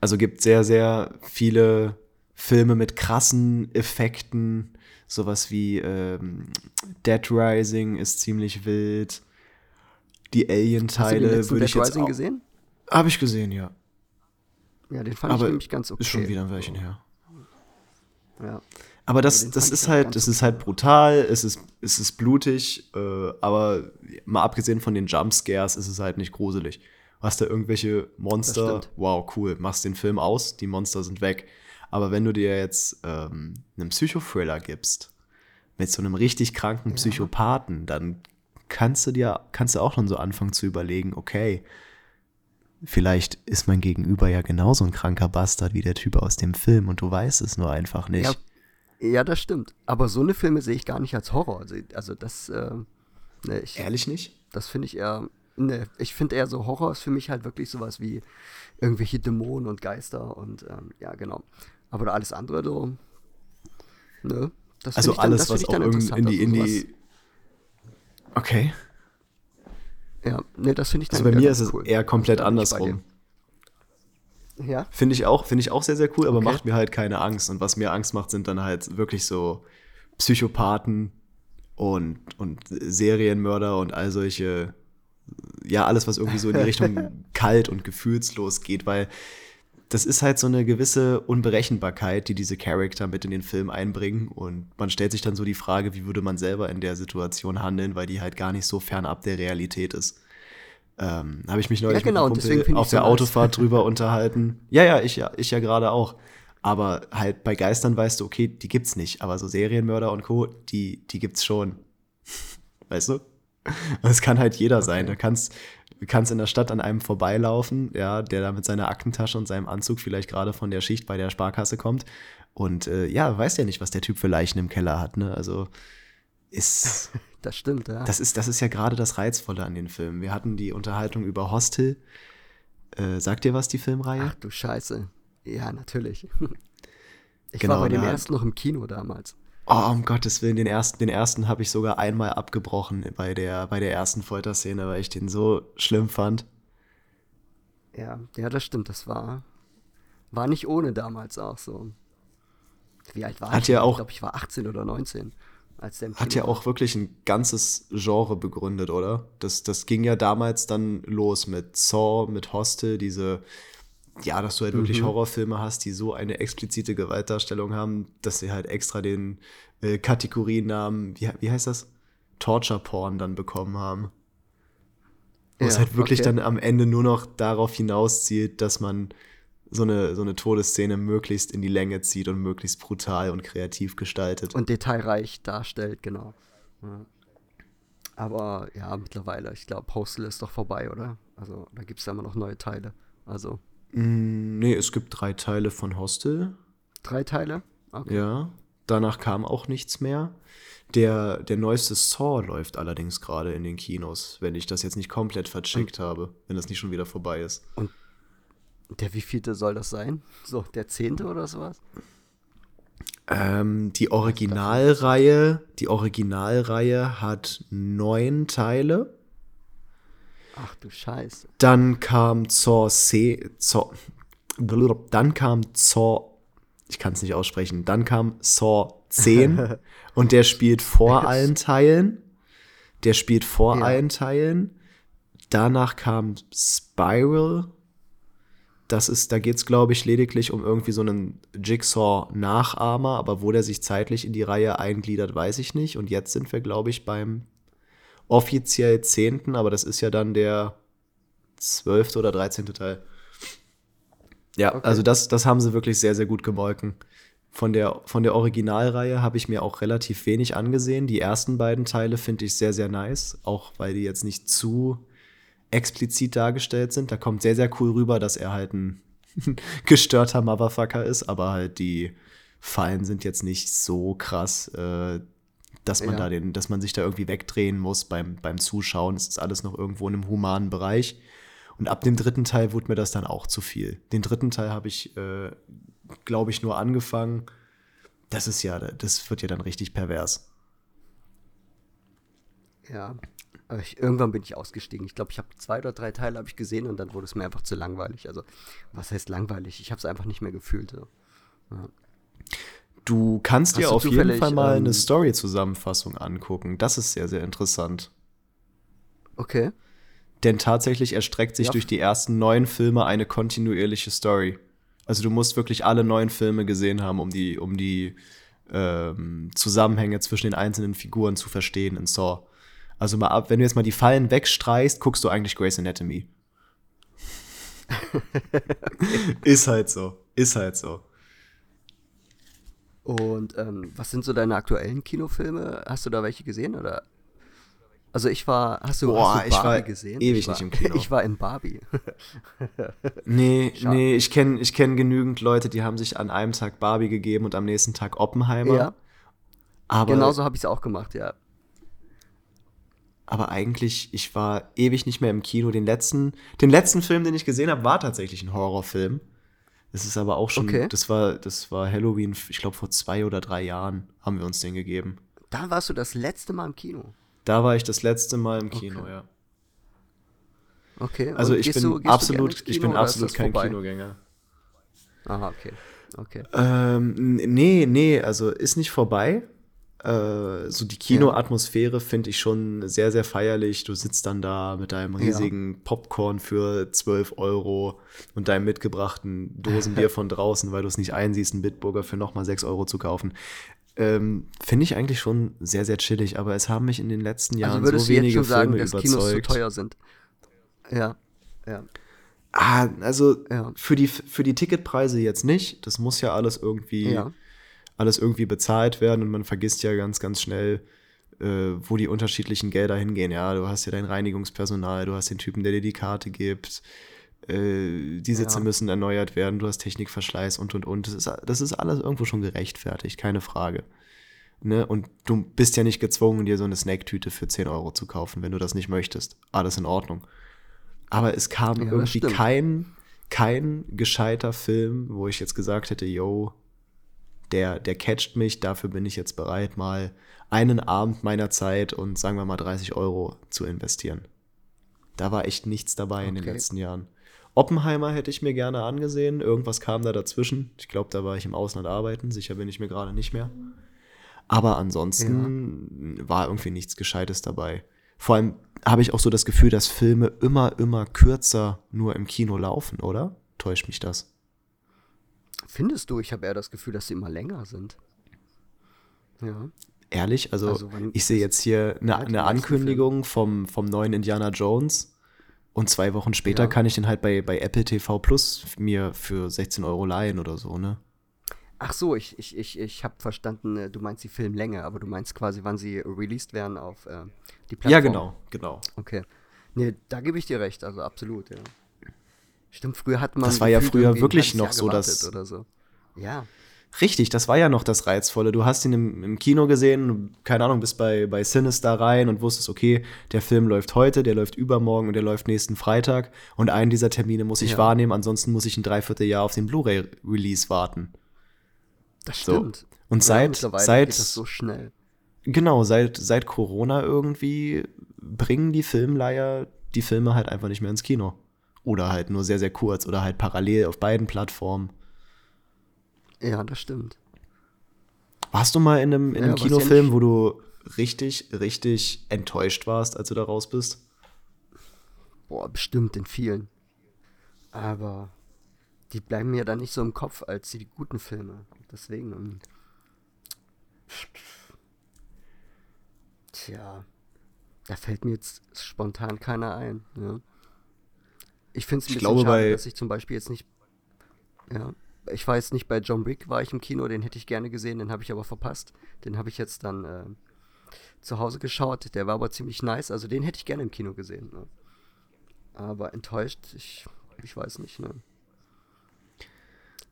Also gibt sehr, sehr viele Filme mit krassen Effekten. Sowas wie ähm, Dead Rising ist ziemlich wild. Die Alien-Teile würde ich Dead jetzt Rising auch, gesehen? Habe ich gesehen, ja. Ja, den fand Aber ich nämlich ganz okay. Ist schon wieder ein Weilchen her. Ja. Aber das, das ist halt, das ist halt brutal, es ist, es ist blutig, äh, aber mal abgesehen von den Jumpscares ist es halt nicht gruselig. Du hast da irgendwelche Monster, wow, cool, machst den Film aus, die Monster sind weg. Aber wenn du dir jetzt ähm, einen Psychothriller gibst, mit so einem richtig kranken. Psychopathen, dann kannst du dir, kannst du auch schon so anfangen zu überlegen, okay, vielleicht ist mein Gegenüber ja genauso ein kranker Bastard wie der Typ aus dem Film und du weißt es nur einfach nicht. Ja, ja das stimmt. Aber so eine Filme sehe ich gar nicht als Horror. Also, also das, äh, ne, ich, Ehrlich nicht? Das finde ich eher, ne, ich finde eher so Horror ist für mich halt wirklich sowas wie irgendwelche Dämonen und Geister und ähm, ja, genau. Aber alles andere, so, ne, das also dann, alles, was auch in die, in die. Okay. Ja, ne, das finde ich dann Also bei mir ist es cool. eher komplett andersrum. Ja. Finde ich auch, finde ich auch sehr, sehr cool, aber okay. macht mir halt keine Angst. Und was mir Angst macht, sind dann halt wirklich so Psychopathen und, und Serienmörder und all solche, ja, alles, was irgendwie so in die Richtung kalt und gefühlslos geht, weil das ist halt so eine gewisse Unberechenbarkeit, die diese Charakter mit in den Film einbringen. Und man stellt sich dann so die Frage, wie würde man selber in der Situation handeln, weil die halt gar nicht so fernab der Realität ist. Ähm, Habe ich mich neulich ja, genau, mit Kumpel auf der so Autofahrt drüber unterhalten. Ja, ja, ich ja, ich ja gerade auch. Aber halt bei Geistern weißt du, okay, die gibt's nicht. Aber so Serienmörder und Co., die, die gibt's schon. weißt du? Es kann halt jeder okay. sein. Da kannst, Du kannst in der Stadt an einem vorbeilaufen, ja, der da mit seiner Aktentasche und seinem Anzug vielleicht gerade von der Schicht bei der Sparkasse kommt. Und äh, ja, weiß ja nicht, was der Typ für Leichen im Keller hat, ne? Also ist. Das stimmt, ja. Das ist, das ist ja gerade das Reizvolle an den Filmen. Wir hatten die Unterhaltung über Hostel. Äh, sagt dir was, die Filmreihe? Ach du Scheiße. Ja, natürlich. Ich genau, war bei dem ersten noch im Kino damals. Oh, um Gottes Willen, den ersten, den ersten habe ich sogar einmal abgebrochen bei der, bei der ersten Folterszene, weil ich den so schlimm fand. Ja, ja, das stimmt, das war, war nicht ohne damals auch so. Wie alt war hat ich? Ja auch, ich glaube, ich war 18 oder 19. Als der hat ja auch wirklich ein ganzes Genre begründet, oder? Das, das ging ja damals dann los mit Saw, mit Hostel, diese ja, dass du halt wirklich mhm. Horrorfilme hast, die so eine explizite Gewaltdarstellung haben, dass sie halt extra den äh, Kategorienamen, wie, wie heißt das? Torture Porn dann bekommen haben. Wo ja, es halt wirklich okay. dann am Ende nur noch darauf hinauszielt, dass man so eine, so eine Todesszene möglichst in die Länge zieht und möglichst brutal und kreativ gestaltet. Und detailreich darstellt, genau. Ja. Aber ja, mittlerweile, ich glaube, Postal ist doch vorbei, oder? Also da gibt es ja immer noch neue Teile. Also. Mm, nee, es gibt drei Teile von Hostel. Drei Teile? Okay. Ja. Danach kam auch nichts mehr. Der, der neueste Saw läuft allerdings gerade in den Kinos, wenn ich das jetzt nicht komplett vercheckt Und, habe, wenn das nicht schon wieder vorbei ist. Und der wievielte soll das sein? So, der zehnte oder sowas? Ähm, die Originalreihe, die Originalreihe hat neun Teile. Ach du Scheiße. Dann kam Zor C. Zor, dann kam Zor. Ich kann es nicht aussprechen. Dann kam Saw 10 und der spielt vor allen Teilen. Der spielt vor ja. allen Teilen. Danach kam Spiral. Das ist, da geht es, glaube ich, lediglich um irgendwie so einen Jigsaw-Nachahmer, aber wo der sich zeitlich in die Reihe eingliedert, weiß ich nicht. Und jetzt sind wir, glaube ich, beim offiziell 10., aber das ist ja dann der 12. oder 13. Teil. Ja, okay. also das, das haben sie wirklich sehr, sehr gut gemolken. Von der, von der Originalreihe habe ich mir auch relativ wenig angesehen. Die ersten beiden Teile finde ich sehr, sehr nice, auch weil die jetzt nicht zu explizit dargestellt sind. Da kommt sehr, sehr cool rüber, dass er halt ein gestörter Motherfucker ist, aber halt die Fallen sind jetzt nicht so krass. Äh, dass man ja. da den, dass man sich da irgendwie wegdrehen muss beim, beim Zuschauen. Es ist alles noch irgendwo in einem humanen Bereich. Und ab dem dritten Teil wurde mir das dann auch zu viel. Den dritten Teil habe ich, äh, glaube ich, nur angefangen. Das ist ja, das wird ja dann richtig pervers. Ja, aber ich, irgendwann bin ich ausgestiegen. Ich glaube, ich habe zwei oder drei Teile habe ich gesehen und dann wurde es mir einfach zu langweilig. Also, was heißt langweilig? Ich habe es einfach nicht mehr gefühlt. So. Ja. Du kannst Hast dir auf jeden Fall mal ähm, eine Story-Zusammenfassung angucken. Das ist sehr, sehr interessant. Okay. Denn tatsächlich erstreckt sich ja. durch die ersten neun Filme eine kontinuierliche Story. Also du musst wirklich alle neun Filme gesehen haben, um die, um die ähm, Zusammenhänge zwischen den einzelnen Figuren zu verstehen in Saw. Also mal ab, wenn du jetzt mal die Fallen wegstreichst, guckst du eigentlich Grey's Anatomy. okay. Ist halt so. Ist halt so. Und ähm, was sind so deine aktuellen Kinofilme? Hast du da welche gesehen oder? Also ich war, hast du, Boah, hast du ich Barbie war gesehen? ewig war, nicht im Kino. Ich war in Barbie. Nee, Schade. nee, ich kenne ich kenn genügend Leute, die haben sich an einem Tag Barbie gegeben und am nächsten Tag Oppenheimer. ja, aber, genauso habe ich es auch gemacht, ja. aber eigentlich, ich war ewig nicht mehr im Kino. Den letzten, den letzten Film, den ich gesehen habe, war tatsächlich ein Horrorfilm. Das ist aber auch schon, Okay. das war, das war Halloween, ich glaube vor zwei oder drei Jahren haben wir uns den gegeben. Da warst du das letzte Mal im Kino. Da war ich das letzte Mal im Kino, Okay. ja. Okay. Also ich bin du- absolut, ins ich Kino bin absolut kein vorbei? Kinogänger. Aha, okay. Okay. Ähm, nee, nee, also ist nicht vorbei. Äh, so die Kinoatmosphäre finde ich schon sehr, sehr feierlich. Du sitzt dann da mit deinem riesigen Popcorn für 12 Euro und deinem mitgebrachten Dosenbier von draußen, weil du es nicht einsiehst, einen Bitburger für nochmal 6 Euro zu kaufen. Ähm, finde ich eigentlich schon sehr, sehr chillig, aber es haben mich in den letzten Jahren Also würdest so du jetzt wenige schon sagen, Filme dass Kinos zu überzeugt. teuer sind? Ja. Ja. Ah, also Ja. für, die, für die Ticketpreise jetzt nicht. Das muss ja alles irgendwie, Ja. Alles irgendwie bezahlt werden und man vergisst ja ganz, ganz schnell, äh, wo die unterschiedlichen Gelder hingehen. Ja, du hast ja dein Reinigungspersonal, du hast den Typen, der dir die Karte gibt, äh, die Sitze Ja. müssen erneuert werden, du hast Technikverschleiß und und und. Das ist, das ist alles irgendwo schon gerechtfertigt, keine Frage. Ne? Und du bist ja nicht gezwungen, dir so eine Snake-Tüte für 10 Euro zu kaufen, wenn du das nicht möchtest. Alles in Ordnung. Aber es kam Ja, irgendwie stimmt. kein, kein gescheiter Film, wo ich jetzt gesagt hätte, yo, der, der catcht mich, dafür bin ich jetzt bereit, mal einen Abend meiner Zeit und sagen wir mal 30 Euro zu investieren. Da war echt nichts dabei in den Okay. letzten Jahren. Oppenheimer hätte ich mir gerne angesehen. Irgendwas kam da dazwischen. Ich glaube, da war ich im Ausland arbeiten. Sicher bin ich mir gerade nicht mehr. Aber ansonsten war irgendwie nichts Gescheites dabei. Vor allem habe ich auch so das Gefühl, dass Filme immer, immer kürzer nur im Kino laufen, oder? Täuscht mich das? Findest du? Ich habe eher das Gefühl, dass sie immer länger sind. Ja. Ehrlich, also, Also, ich sehe jetzt hier eine, eine Ankündigung vom, vom neuen Indiana Jones und zwei Wochen später Ja. kann ich den halt bei, bei Apple TV Plus mir für 16 Euro leihen oder so, ne? Ach so, ich, ich, ich, ich habe verstanden, äh, du meinst die Filmlänge, aber du meinst quasi, wann sie released werden auf äh, die Plattform. Ja, genau, genau. Okay. Nee, da gebe ich dir recht, also absolut, ja. Stimmt, früher hat man. Das war ja früher wirklich noch so, dass- Oder so. Ja. Richtig, das war ja noch das Reizvolle. Du hast ihn im, im Kino gesehen, keine Ahnung, bist bei, bei Sinister rein und wusstest, okay, der Film läuft heute, der läuft übermorgen und der läuft nächsten Freitag. Und einen dieser Termine muss ich Ja. wahrnehmen, ansonsten muss ich ein Dreivierteljahr auf den Blu-ray-Release warten. Das So. stimmt. Und Ja, seit- mittlerweile seit- so schnell. Genau, seit, seit Corona irgendwie bringen die Filmleiher die Filme halt einfach nicht mehr ins Kino. Oder halt nur sehr, sehr kurz oder halt parallel auf beiden Plattformen. Ja, das stimmt. Warst du mal in einem, in Ja, einem ja Kinofilm, nicht- wo du richtig, richtig enttäuscht warst, als du da raus bist? Boah, bestimmt in vielen. Aber die bleiben mir dann nicht so im Kopf als die guten Filme. Deswegen. ähm, Tja, da fällt mir jetzt spontan keiner ein. Ja. Ich finde es ein bisschen schade, dass ich zum Beispiel jetzt nicht. Ja, ich weiß nicht, bei John Wick war ich im Kino, den hätte ich gerne gesehen, den habe ich aber verpasst. Den habe ich jetzt dann äh, zu Hause geschaut. Der war aber ziemlich nice, also den hätte ich gerne im Kino gesehen. Ne? Aber enttäuscht, ich, ich weiß nicht. Ne?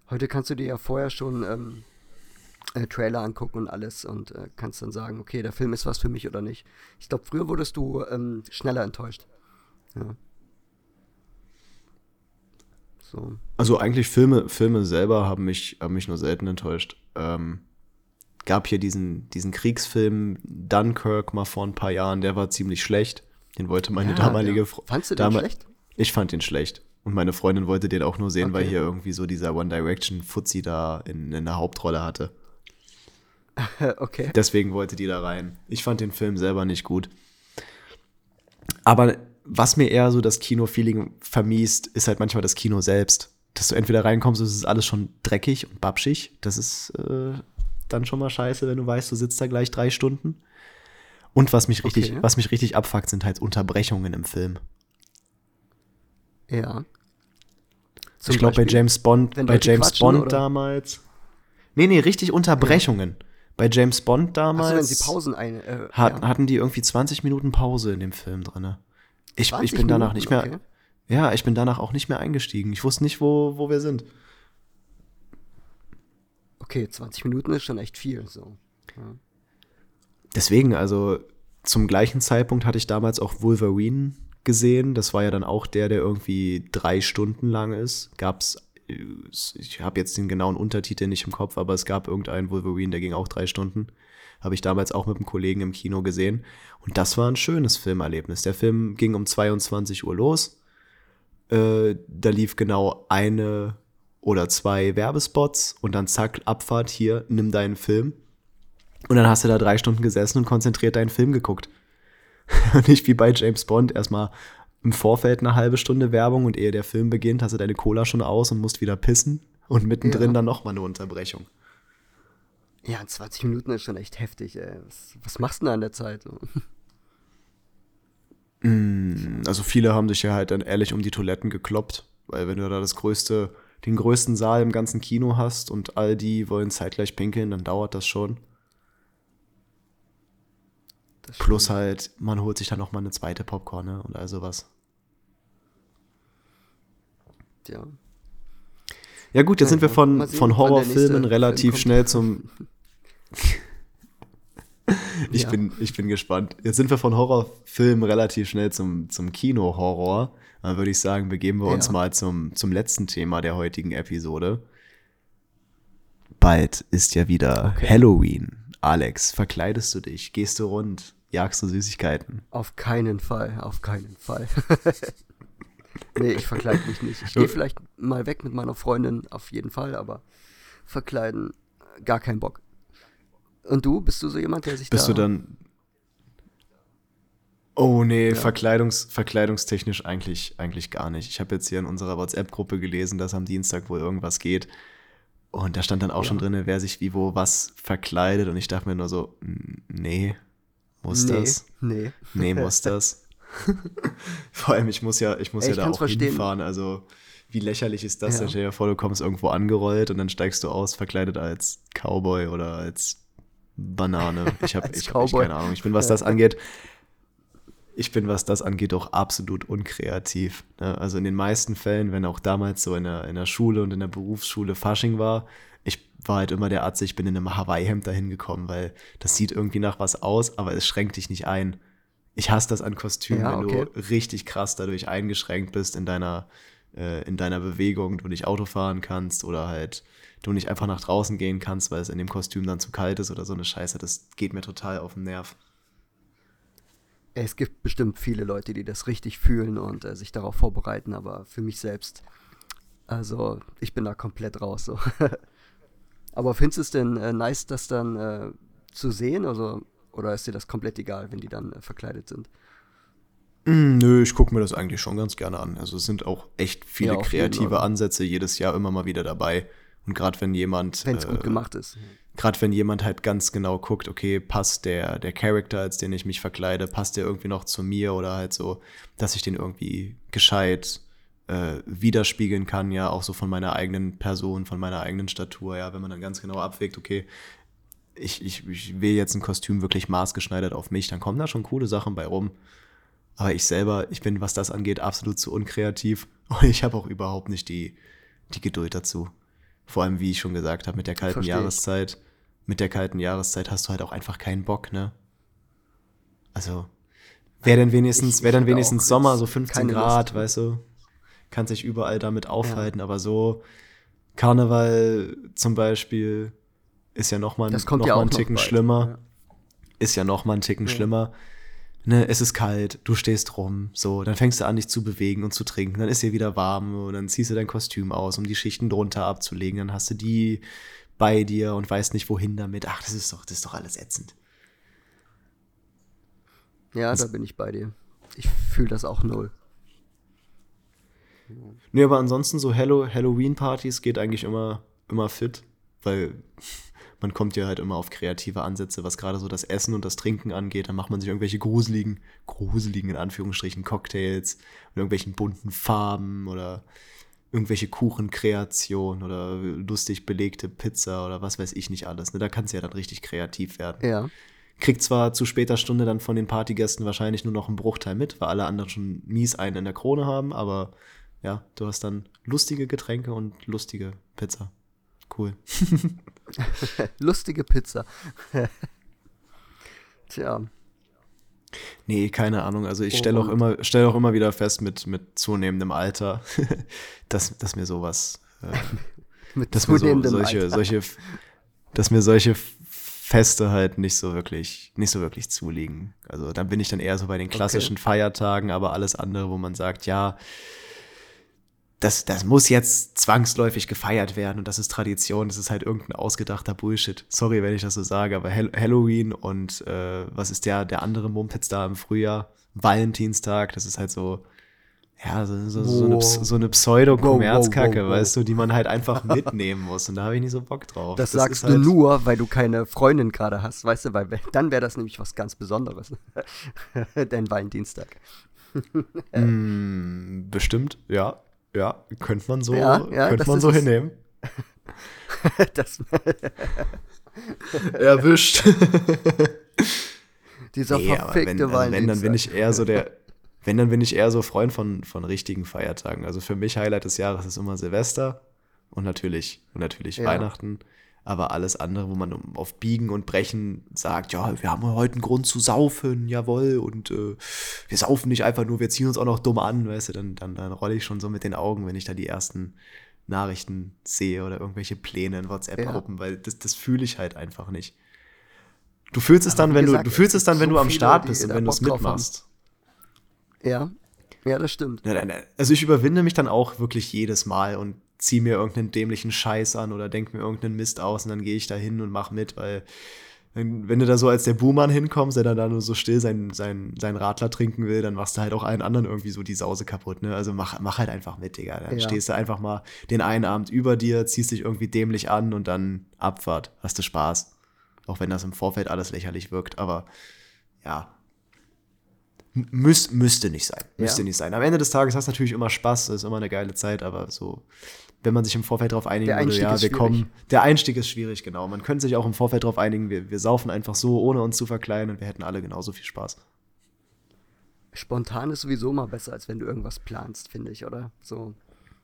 Heute kannst du dir ja vorher schon ähm, äh, Trailer angucken und alles und äh, kannst dann sagen, okay, der Film ist was für mich oder nicht. Ich glaube, früher wurdest du ähm, schneller enttäuscht. Ja. So. Also eigentlich Filme, Filme selber haben mich, haben mich nur selten enttäuscht. Ähm, gab hier diesen, diesen Kriegsfilm Dunkirk mal vor ein paar Jahren, der war ziemlich schlecht. Den wollte meine Ja, damalige der- Frau. Fandst du den schlecht? Ich fand den schlecht. Und meine Freundin wollte den auch nur sehen, weil Okay. hier irgendwie so dieser One Direction Fuzzi da in, in der Hauptrolle hatte. okay. Deswegen wollte die da rein. Ich fand den Film selber nicht gut. Aber was mir eher so das Kino-Feeling vermiest, ist halt manchmal das Kino selbst. Dass du entweder reinkommst und es ist alles schon dreckig und babschig. Das ist äh, dann schon mal scheiße, wenn du weißt, du sitzt da gleich drei Stunden. Und was mich richtig, Okay. was mich richtig abfuckt, sind halt Unterbrechungen im Film. Ja. Zum ich glaube, bei? James Bond, bei James Bond oder? damals. Nee, nee, richtig Unterbrechungen. Bei James Bond damals. Also wenn sie Pausen ein, äh, hat, ja. hatten die irgendwie 20 Minuten Pause in dem Film drin. Ich, ich bin danach Minuten, nicht mehr. Okay. Ja, ich bin danach auch nicht mehr eingestiegen. Ich wusste nicht, wo, wo wir sind. Okay, 20 Minuten ist schon echt viel. So. Ja. Deswegen, also zum gleichen Zeitpunkt hatte ich damals auch Wolverine gesehen. Das war ja dann auch der, der irgendwie drei Stunden lang ist. Gab's, ich habe jetzt den genauen Untertitel nicht im Kopf, aber es gab irgendeinen Wolverine, der ging auch drei Stunden. Habe ich damals auch mit einem Kollegen im Kino gesehen. Und das war ein schönes Filmerlebnis. Der Film ging um 22 Uhr los. Äh, da lief genau eine oder zwei Werbespots und dann zack, Abfahrt hier, nimm deinen Film. Und dann hast du da drei Stunden gesessen und konzentriert deinen Film geguckt. Nicht wie bei James Bond, erstmal im Vorfeld eine halbe Stunde Werbung und ehe der Film beginnt, hast du deine Cola schon aus und musst wieder pissen und mittendrin ja. dann nochmal eine Unterbrechung. Ja, 20 Minuten ist schon echt heftig, ey. Was, was machst du denn an der Zeit? Mm, also viele haben sich ja halt dann ehrlich um die Toiletten gekloppt, weil wenn du da das größte, den größten Saal im ganzen Kino hast und all die wollen zeitgleich pinkeln, dann dauert das schon. Das Plus halt, man holt sich dann noch mal eine zweite Popcorn ne? und all sowas. Ja. Ja gut, jetzt ja, sind wir von, von Horrorfilmen relativ schnell zum ich, ja. bin, ich bin gespannt. Jetzt sind wir von Horrorfilmen relativ schnell zum, zum Kino-Horror. Dann würde ich sagen, begeben wir ja. uns mal zum, zum letzten Thema der heutigen Episode. Bald ist ja wieder okay. Halloween. Alex, verkleidest du dich? Gehst du rund? Jagst du Süßigkeiten? Auf keinen Fall, auf keinen Fall. nee, ich verkleide mich nicht. Ich gehe vielleicht mal weg mit meiner Freundin, auf jeden Fall, aber verkleiden, gar keinen Bock. Und du, bist du so jemand, der sich bist da... Bist du dann... Oh nee, ja. Verkleidungs, verkleidungstechnisch eigentlich, eigentlich gar nicht. Ich habe jetzt hier in unserer WhatsApp-Gruppe gelesen, dass am Dienstag wohl irgendwas geht. Und da stand dann auch ja. schon drin, wer sich wie wo was verkleidet. Und ich dachte mir nur so, nee, muss nee, das? Nee. Nee, muss das? Vor allem, ich muss ja, ich muss Ey, ja da auch verstehen. hinfahren. Also, wie lächerlich ist das? Ja. Stell dir vor, du kommst irgendwo angerollt und dann steigst du aus, verkleidet als Cowboy oder als Banane. Ich habe ich hab keine Ahnung. Ich bin, was das angeht, ich bin, was das angeht, auch absolut unkreativ. Ne? Also in den meisten Fällen, wenn auch damals so in der, in der Schule und in der Berufsschule Fasching war, ich war halt immer der Arzt, ich bin in einem Hawaii-Hemd dahin gekommen, weil das sieht irgendwie nach was aus, aber es schränkt dich nicht ein. Ich hasse das an Kostümen, ja, wenn okay. du richtig krass dadurch eingeschränkt bist in deiner, äh, in deiner Bewegung, du nicht Auto fahren kannst oder halt du nicht einfach nach draußen gehen kannst, weil es in dem Kostüm dann zu kalt ist oder so eine Scheiße. Das geht mir total auf den Nerv. Es gibt bestimmt viele Leute, die das richtig fühlen und äh, sich darauf vorbereiten, aber für mich selbst, also ich bin da komplett raus. So. aber findest du es denn äh, nice, das dann äh, zu sehen? Also, oder ist dir das komplett egal, wenn die dann äh, verkleidet sind? Mm, nö, ich gucke mir das eigentlich schon ganz gerne an. Also es sind auch echt viele ja, kreative Ansätze jedes Jahr immer mal wieder dabei. Und gerade wenn jemand. Wenn es äh, gut gemacht ist. Gerade wenn jemand halt ganz genau guckt, okay, passt der, der Charakter, als den ich mich verkleide, passt der irgendwie noch zu mir oder halt so, dass ich den irgendwie gescheit äh, widerspiegeln kann, ja, auch so von meiner eigenen Person, von meiner eigenen Statur, ja, wenn man dann ganz genau abwägt, okay, ich, ich, ich will jetzt ein Kostüm wirklich maßgeschneidert auf mich, dann kommen da schon coole Sachen bei rum. Aber ich selber, ich bin, was das angeht, absolut zu unkreativ und ich habe auch überhaupt nicht die, die Geduld dazu. Vor allem, wie ich schon gesagt habe, mit der kalten Versteh Jahreszeit. Mit der kalten Jahreszeit hast du halt auch einfach keinen Bock, ne? Also, wäre denn wenigstens, wäre dann wenigstens Sommer, so 15 Grad, weißt du? Kann sich überall damit aufhalten, ja. aber so Karneval zum Beispiel ist ja nochmal noch, ja mal einen Ticken schlimmer. Ja. Ist ja nochmal einen Ticken schlimmer ne, es ist kalt, du stehst rum, so, dann fängst du an, dich zu bewegen und zu trinken, dann ist dir wieder warm und dann ziehst du dein Kostüm aus, um die Schichten drunter abzulegen, dann hast du die bei dir und weißt nicht, wohin damit. Ach, das ist doch, das ist doch alles ätzend. Ja, das da bin ich bei dir. Ich fühle das auch null. Nee, aber ansonsten so Halloween-Partys geht eigentlich immer, immer fit, weil man kommt ja halt immer auf kreative Ansätze, was gerade so das Essen und das Trinken angeht. Dann macht man sich irgendwelche gruseligen, gruseligen in Anführungsstrichen Cocktails mit irgendwelchen bunten Farben oder irgendwelche Kuchenkreationen oder lustig belegte Pizza oder was weiß ich nicht alles. Ne? Da kannst du ja dann richtig kreativ werden. Ja. Kriegt zwar zu später Stunde dann von den Partygästen wahrscheinlich nur noch einen Bruchteil mit, weil alle anderen schon mies einen in der Krone haben, aber ja, du hast dann lustige Getränke und lustige Pizza. Cool. Lustige Pizza. Tja. Nee, keine Ahnung. Also ich stelle auch immer, stelle auch immer wieder fest mit, mit zunehmendem Alter, dass, dass mir sowas, äh, Mit dass mir so, solche, Alter. solche, dass mir solche Feste halt nicht so wirklich, nicht so wirklich zuliegen. Also dann bin ich dann eher so bei den klassischen Feiertagen, aber alles andere, wo man sagt, ja, das, das muss jetzt zwangsläufig gefeiert werden und das ist Tradition, das ist halt irgendein ausgedachter Bullshit. Sorry, wenn ich das so sage, aber Hall Halloween und äh, was ist der, der andere Mumpitz da im Frühjahr? Valentinstag, das ist halt so, ja, so, so, so eine, so eine Pseudo-Kommerzkacke, Wow, wow, wow, wow. weißt du, die man halt einfach mitnehmen muss und da habe ich nicht so Bock drauf. Das, ist sagst halt- du nur, weil du keine Freundin gerade hast, weißt du, weil we- dann wäre das nämlich was ganz Besonderes. Dein Valentinstag. Mm, bestimmt, ja. Ja, könnte man so, Ja, ja, könnte man so hinnehmen. das, Erwischt. dieser Nee, verfickte wenn, also wenn, dann bin ich eher so der, wenn, dann bin ich eher so Freund von, von richtigen Feiertagen. Also für mich Highlight des Jahres ist immer Silvester und natürlich, und natürlich Ja. Weihnachten. Aber alles andere, wo man auf Biegen und Brechen sagt, ja, wir haben heute einen Grund zu saufen, jawohl, und äh, wir saufen nicht einfach nur, wir ziehen uns auch noch dumm an, weißt du, dann, dann, dann rolle ich schon so mit den Augen, wenn ich da die ersten Nachrichten sehe oder irgendwelche Pläne in WhatsApp-Gruppen, weil das, das fühle ich halt einfach nicht. Du fühlst es dann, wenn gesagt, du, du fühlst es dann, wenn so du am Start bist und wenn du es mitmachst. Ja, ja, das stimmt. Ja. Also ich überwinde mich dann auch wirklich jedes Mal und ziehe mir irgendeinen dämlichen Scheiß an oder denke mir irgendeinen Mist aus und dann gehe ich da hin und mach mit, weil wenn, du da so als der Buhmann hinkommst, der dann da nur so still sein, sein, sein Radler trinken will, dann machst du halt auch allen anderen irgendwie so die Sause kaputt, ne? Also mach, mach halt einfach mit, Digga. Dann Ja. stehst du einfach mal den einen Abend über dir, ziehst dich irgendwie dämlich an und dann Abfahrt. Hast du Spaß. Auch wenn das im Vorfeld alles lächerlich wirkt, aber ja. Müß, müsste nicht sein. Müsste Ja. nicht sein. Am Ende des Tages hast du natürlich immer Spaß, ist immer eine geile Zeit, aber so, wenn man sich im Vorfeld darauf einigen Der würde, ja, wir schwierig. kommen. Der Einstieg ist schwierig, genau. Man könnte sich auch im Vorfeld darauf einigen, wir, wir saufen einfach so, ohne uns zu verkleiden und wir hätten alle genauso viel Spaß. Spontan ist sowieso mal besser, als wenn du irgendwas planst, finde ich, oder? So.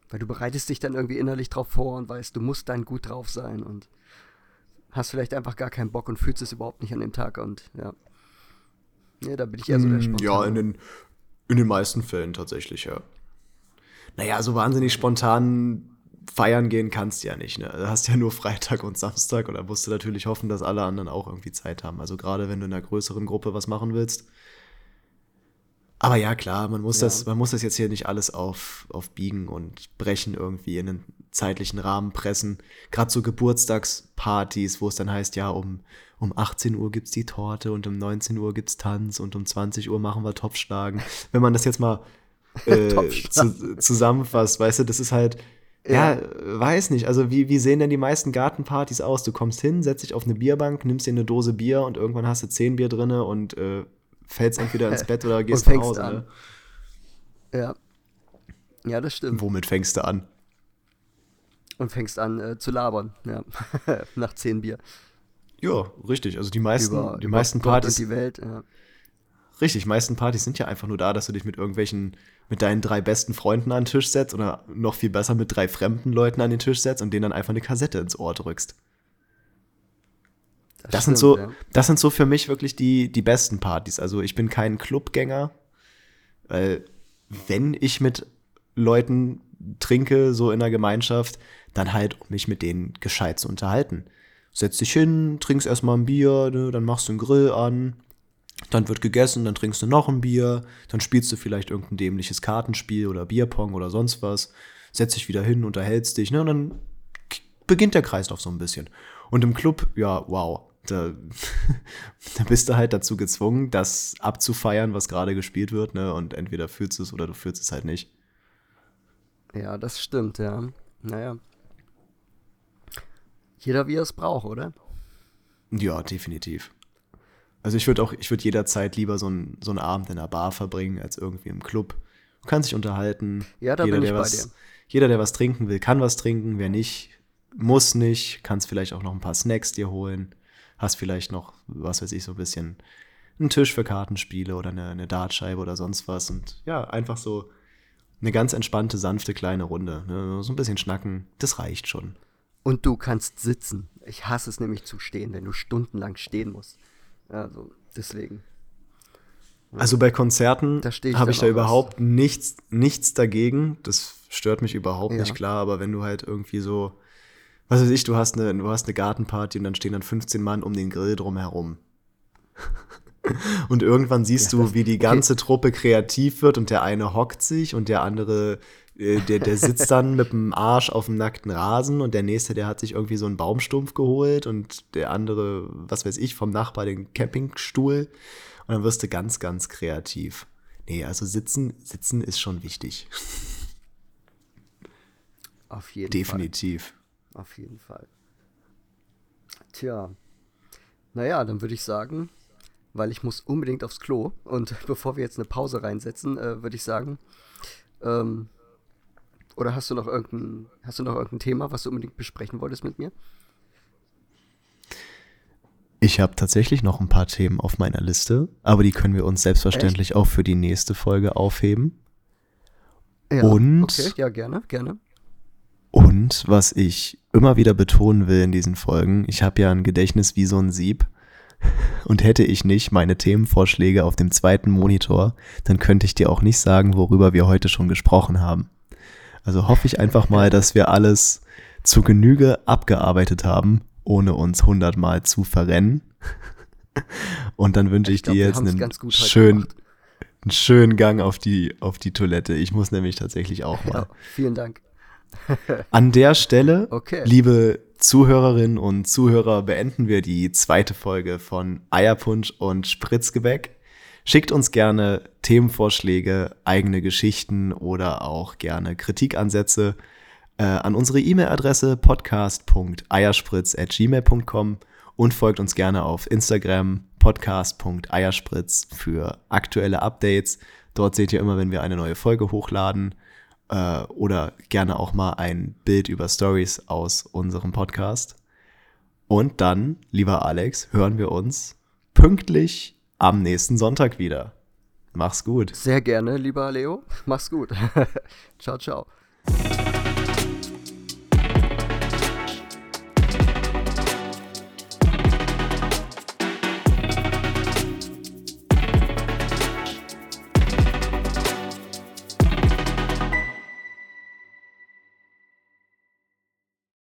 Weil du bereitest dich dann irgendwie innerlich drauf vor und weißt, du musst dann gut drauf sein und hast vielleicht einfach gar keinen Bock und fühlst es überhaupt nicht an dem Tag und ja. Ja, da bin ich eher so der Mm, Spontan. Ja, in den, in den meisten Fällen tatsächlich, ja. Naja, so wahnsinnig spontan feiern gehen kannst du ja nicht. Ne? Du hast ja nur Freitag und Samstag und da musst du natürlich hoffen, dass alle anderen auch irgendwie Zeit haben. Also gerade wenn du in einer größeren Gruppe was machen willst. Aber ja, klar, man muss, Ja. das, man muss das jetzt hier nicht alles auf, auf Biegen und Brechen irgendwie in einen zeitlichen Rahmen pressen. Gerade so Geburtstagspartys, wo es dann heißt, ja, um, um 18 Uhr gibt's die Torte und um 19 Uhr gibt's Tanz und um 20 Uhr machen wir Topfschlagen. Wenn man das jetzt mal äh, zu, zusammenfasst, weißt du, das ist halt, ja, weiß nicht. Also wie, wie sehen denn die meisten Gartenpartys aus? Du kommst hin, setzt dich auf eine Bierbank, nimmst dir eine Dose Bier und irgendwann hast du zehn Bier drinne und äh, fällst entweder ins Bett oder gehst nach Hause. an. Ne? Ja. Ja, das stimmt. Womit fängst du an? Und fängst an äh, zu labern, ja. Nach zehn Bier. Ja, richtig. Also die meisten, Über, die meisten Gott Partys, Und die Welt, ja. Richtig, meisten Partys sind ja einfach nur da, dass du dich mit irgendwelchen, mit deinen drei besten Freunden an den Tisch setzt oder noch viel besser mit drei fremden Leuten an den Tisch setzt und denen dann einfach eine Kassette ins Ohr drückst. Das, sind stimmt, so, ja. das sind so für mich wirklich die, die besten Partys. Also ich bin kein Clubgänger, weil wenn ich mit Leuten trinke, so in der Gemeinschaft, dann halt, um mich mit denen gescheit zu unterhalten. Setz dich hin, trinkst erstmal ein Bier, ne, dann machst du einen Grill an, dann wird gegessen, dann trinkst du noch ein Bier, dann spielst du vielleicht irgendein dämliches Kartenspiel oder Bierpong oder sonst was, setz dich wieder hin, unterhältst dich, ne, und dann beginnt der Kreislauf so ein bisschen. Und im Club, ja, wow, da, da bist du halt dazu gezwungen, das abzufeiern, was gerade gespielt wird, ne, und entweder fühlst du es oder du fühlst es halt nicht. Ja, das stimmt, ja. Naja. Jeder wie er es braucht, oder? Ja, definitiv. Also ich würde auch, ich würde jederzeit lieber so einen so einen Abend in einer Bar verbringen, als irgendwie im Club. Du kannst dich unterhalten. Ja, da jeder, bin ich der bei was, dir. Jeder, der was trinken will, kann was trinken. Wer nicht, muss nicht. Kannst vielleicht auch noch ein paar Snacks dir holen. Hast vielleicht noch, was weiß ich, so ein bisschen einen Tisch für Kartenspiele oder eine, eine Dartscheibe oder sonst was. Und ja, einfach so eine ganz entspannte, sanfte kleine Runde. Ne? So ein bisschen schnacken, das reicht schon. Und du kannst sitzen. Ich hasse es nämlich zu stehen, wenn du stundenlang stehen musst. Also, deswegen. Also bei Konzerten habe ich da überhaupt nichts, nichts dagegen. Das stört mich überhaupt Ja. nicht klar, aber wenn du halt irgendwie so, was weiß ich, du hast eine, du hast eine Gartenparty und dann stehen dann 15 Mann um den Grill drumherum. Und irgendwann siehst Ja, du, wie die okay. ganze Truppe kreativ wird und der eine hockt sich und der andere, der, der sitzt dann mit dem Arsch auf dem nackten Rasen und der nächste, der hat sich irgendwie so einen Baumstumpf geholt und der andere, was weiß ich, vom Nachbar den Campingstuhl. Und dann wirst du ganz, ganz kreativ. Nee, also sitzen, sitzen ist schon wichtig. Auf jeden Definitiv. Fall. Auf jeden Fall. Tja. Naja, dann würde ich sagen, weil ich muss unbedingt aufs Klo und bevor wir jetzt eine Pause reinsetzen, äh, würde ich sagen, ähm, oder hast du noch irgendein, hast du noch irgendein Thema, was du unbedingt besprechen wolltest mit mir? Ich habe tatsächlich noch ein paar Themen auf meiner Liste, aber die können wir uns selbstverständlich auch für die nächste Folge aufheben. Ja, Und- Okay, ja, gerne, gerne. Und was ich immer wieder betonen will in diesen Folgen, ich habe ja ein Gedächtnis wie so ein Sieb. Und hätte ich nicht meine Themenvorschläge auf dem zweiten Monitor, dann könnte ich dir auch nicht sagen, worüber wir heute schon gesprochen haben. Also hoffe ich einfach mal, dass wir alles zu Genüge abgearbeitet haben, ohne uns hundertmal zu verrennen. Und dann wünsche ich, Ich glaub, dir jetzt einen schönen, einen schönen Gang auf die, auf die Toilette. Ich muss nämlich tatsächlich auch mal. Ja, vielen Dank. An der Stelle, Okay. liebe Zuhörerinnen und Zuhörer, beenden wir die zweite Folge von Eierpunsch und Spritzgebäck. Schickt uns gerne Themenvorschläge, eigene Geschichten oder auch gerne Kritikansätze äh, an unsere E-Mail-Adresse podcast.eierspritz.gmail.com und folgt uns gerne auf Instagram podcast.eierspritz für aktuelle Updates. Dort seht ihr immer, wenn wir eine neue Folge hochladen äh, oder gerne auch mal ein Bild über Stories aus unserem Podcast. Und dann, lieber Alex, hören wir uns pünktlich am nächsten Sonntag wieder. Mach's gut. Sehr gerne, lieber Leo. Mach's gut. ciao, ciao.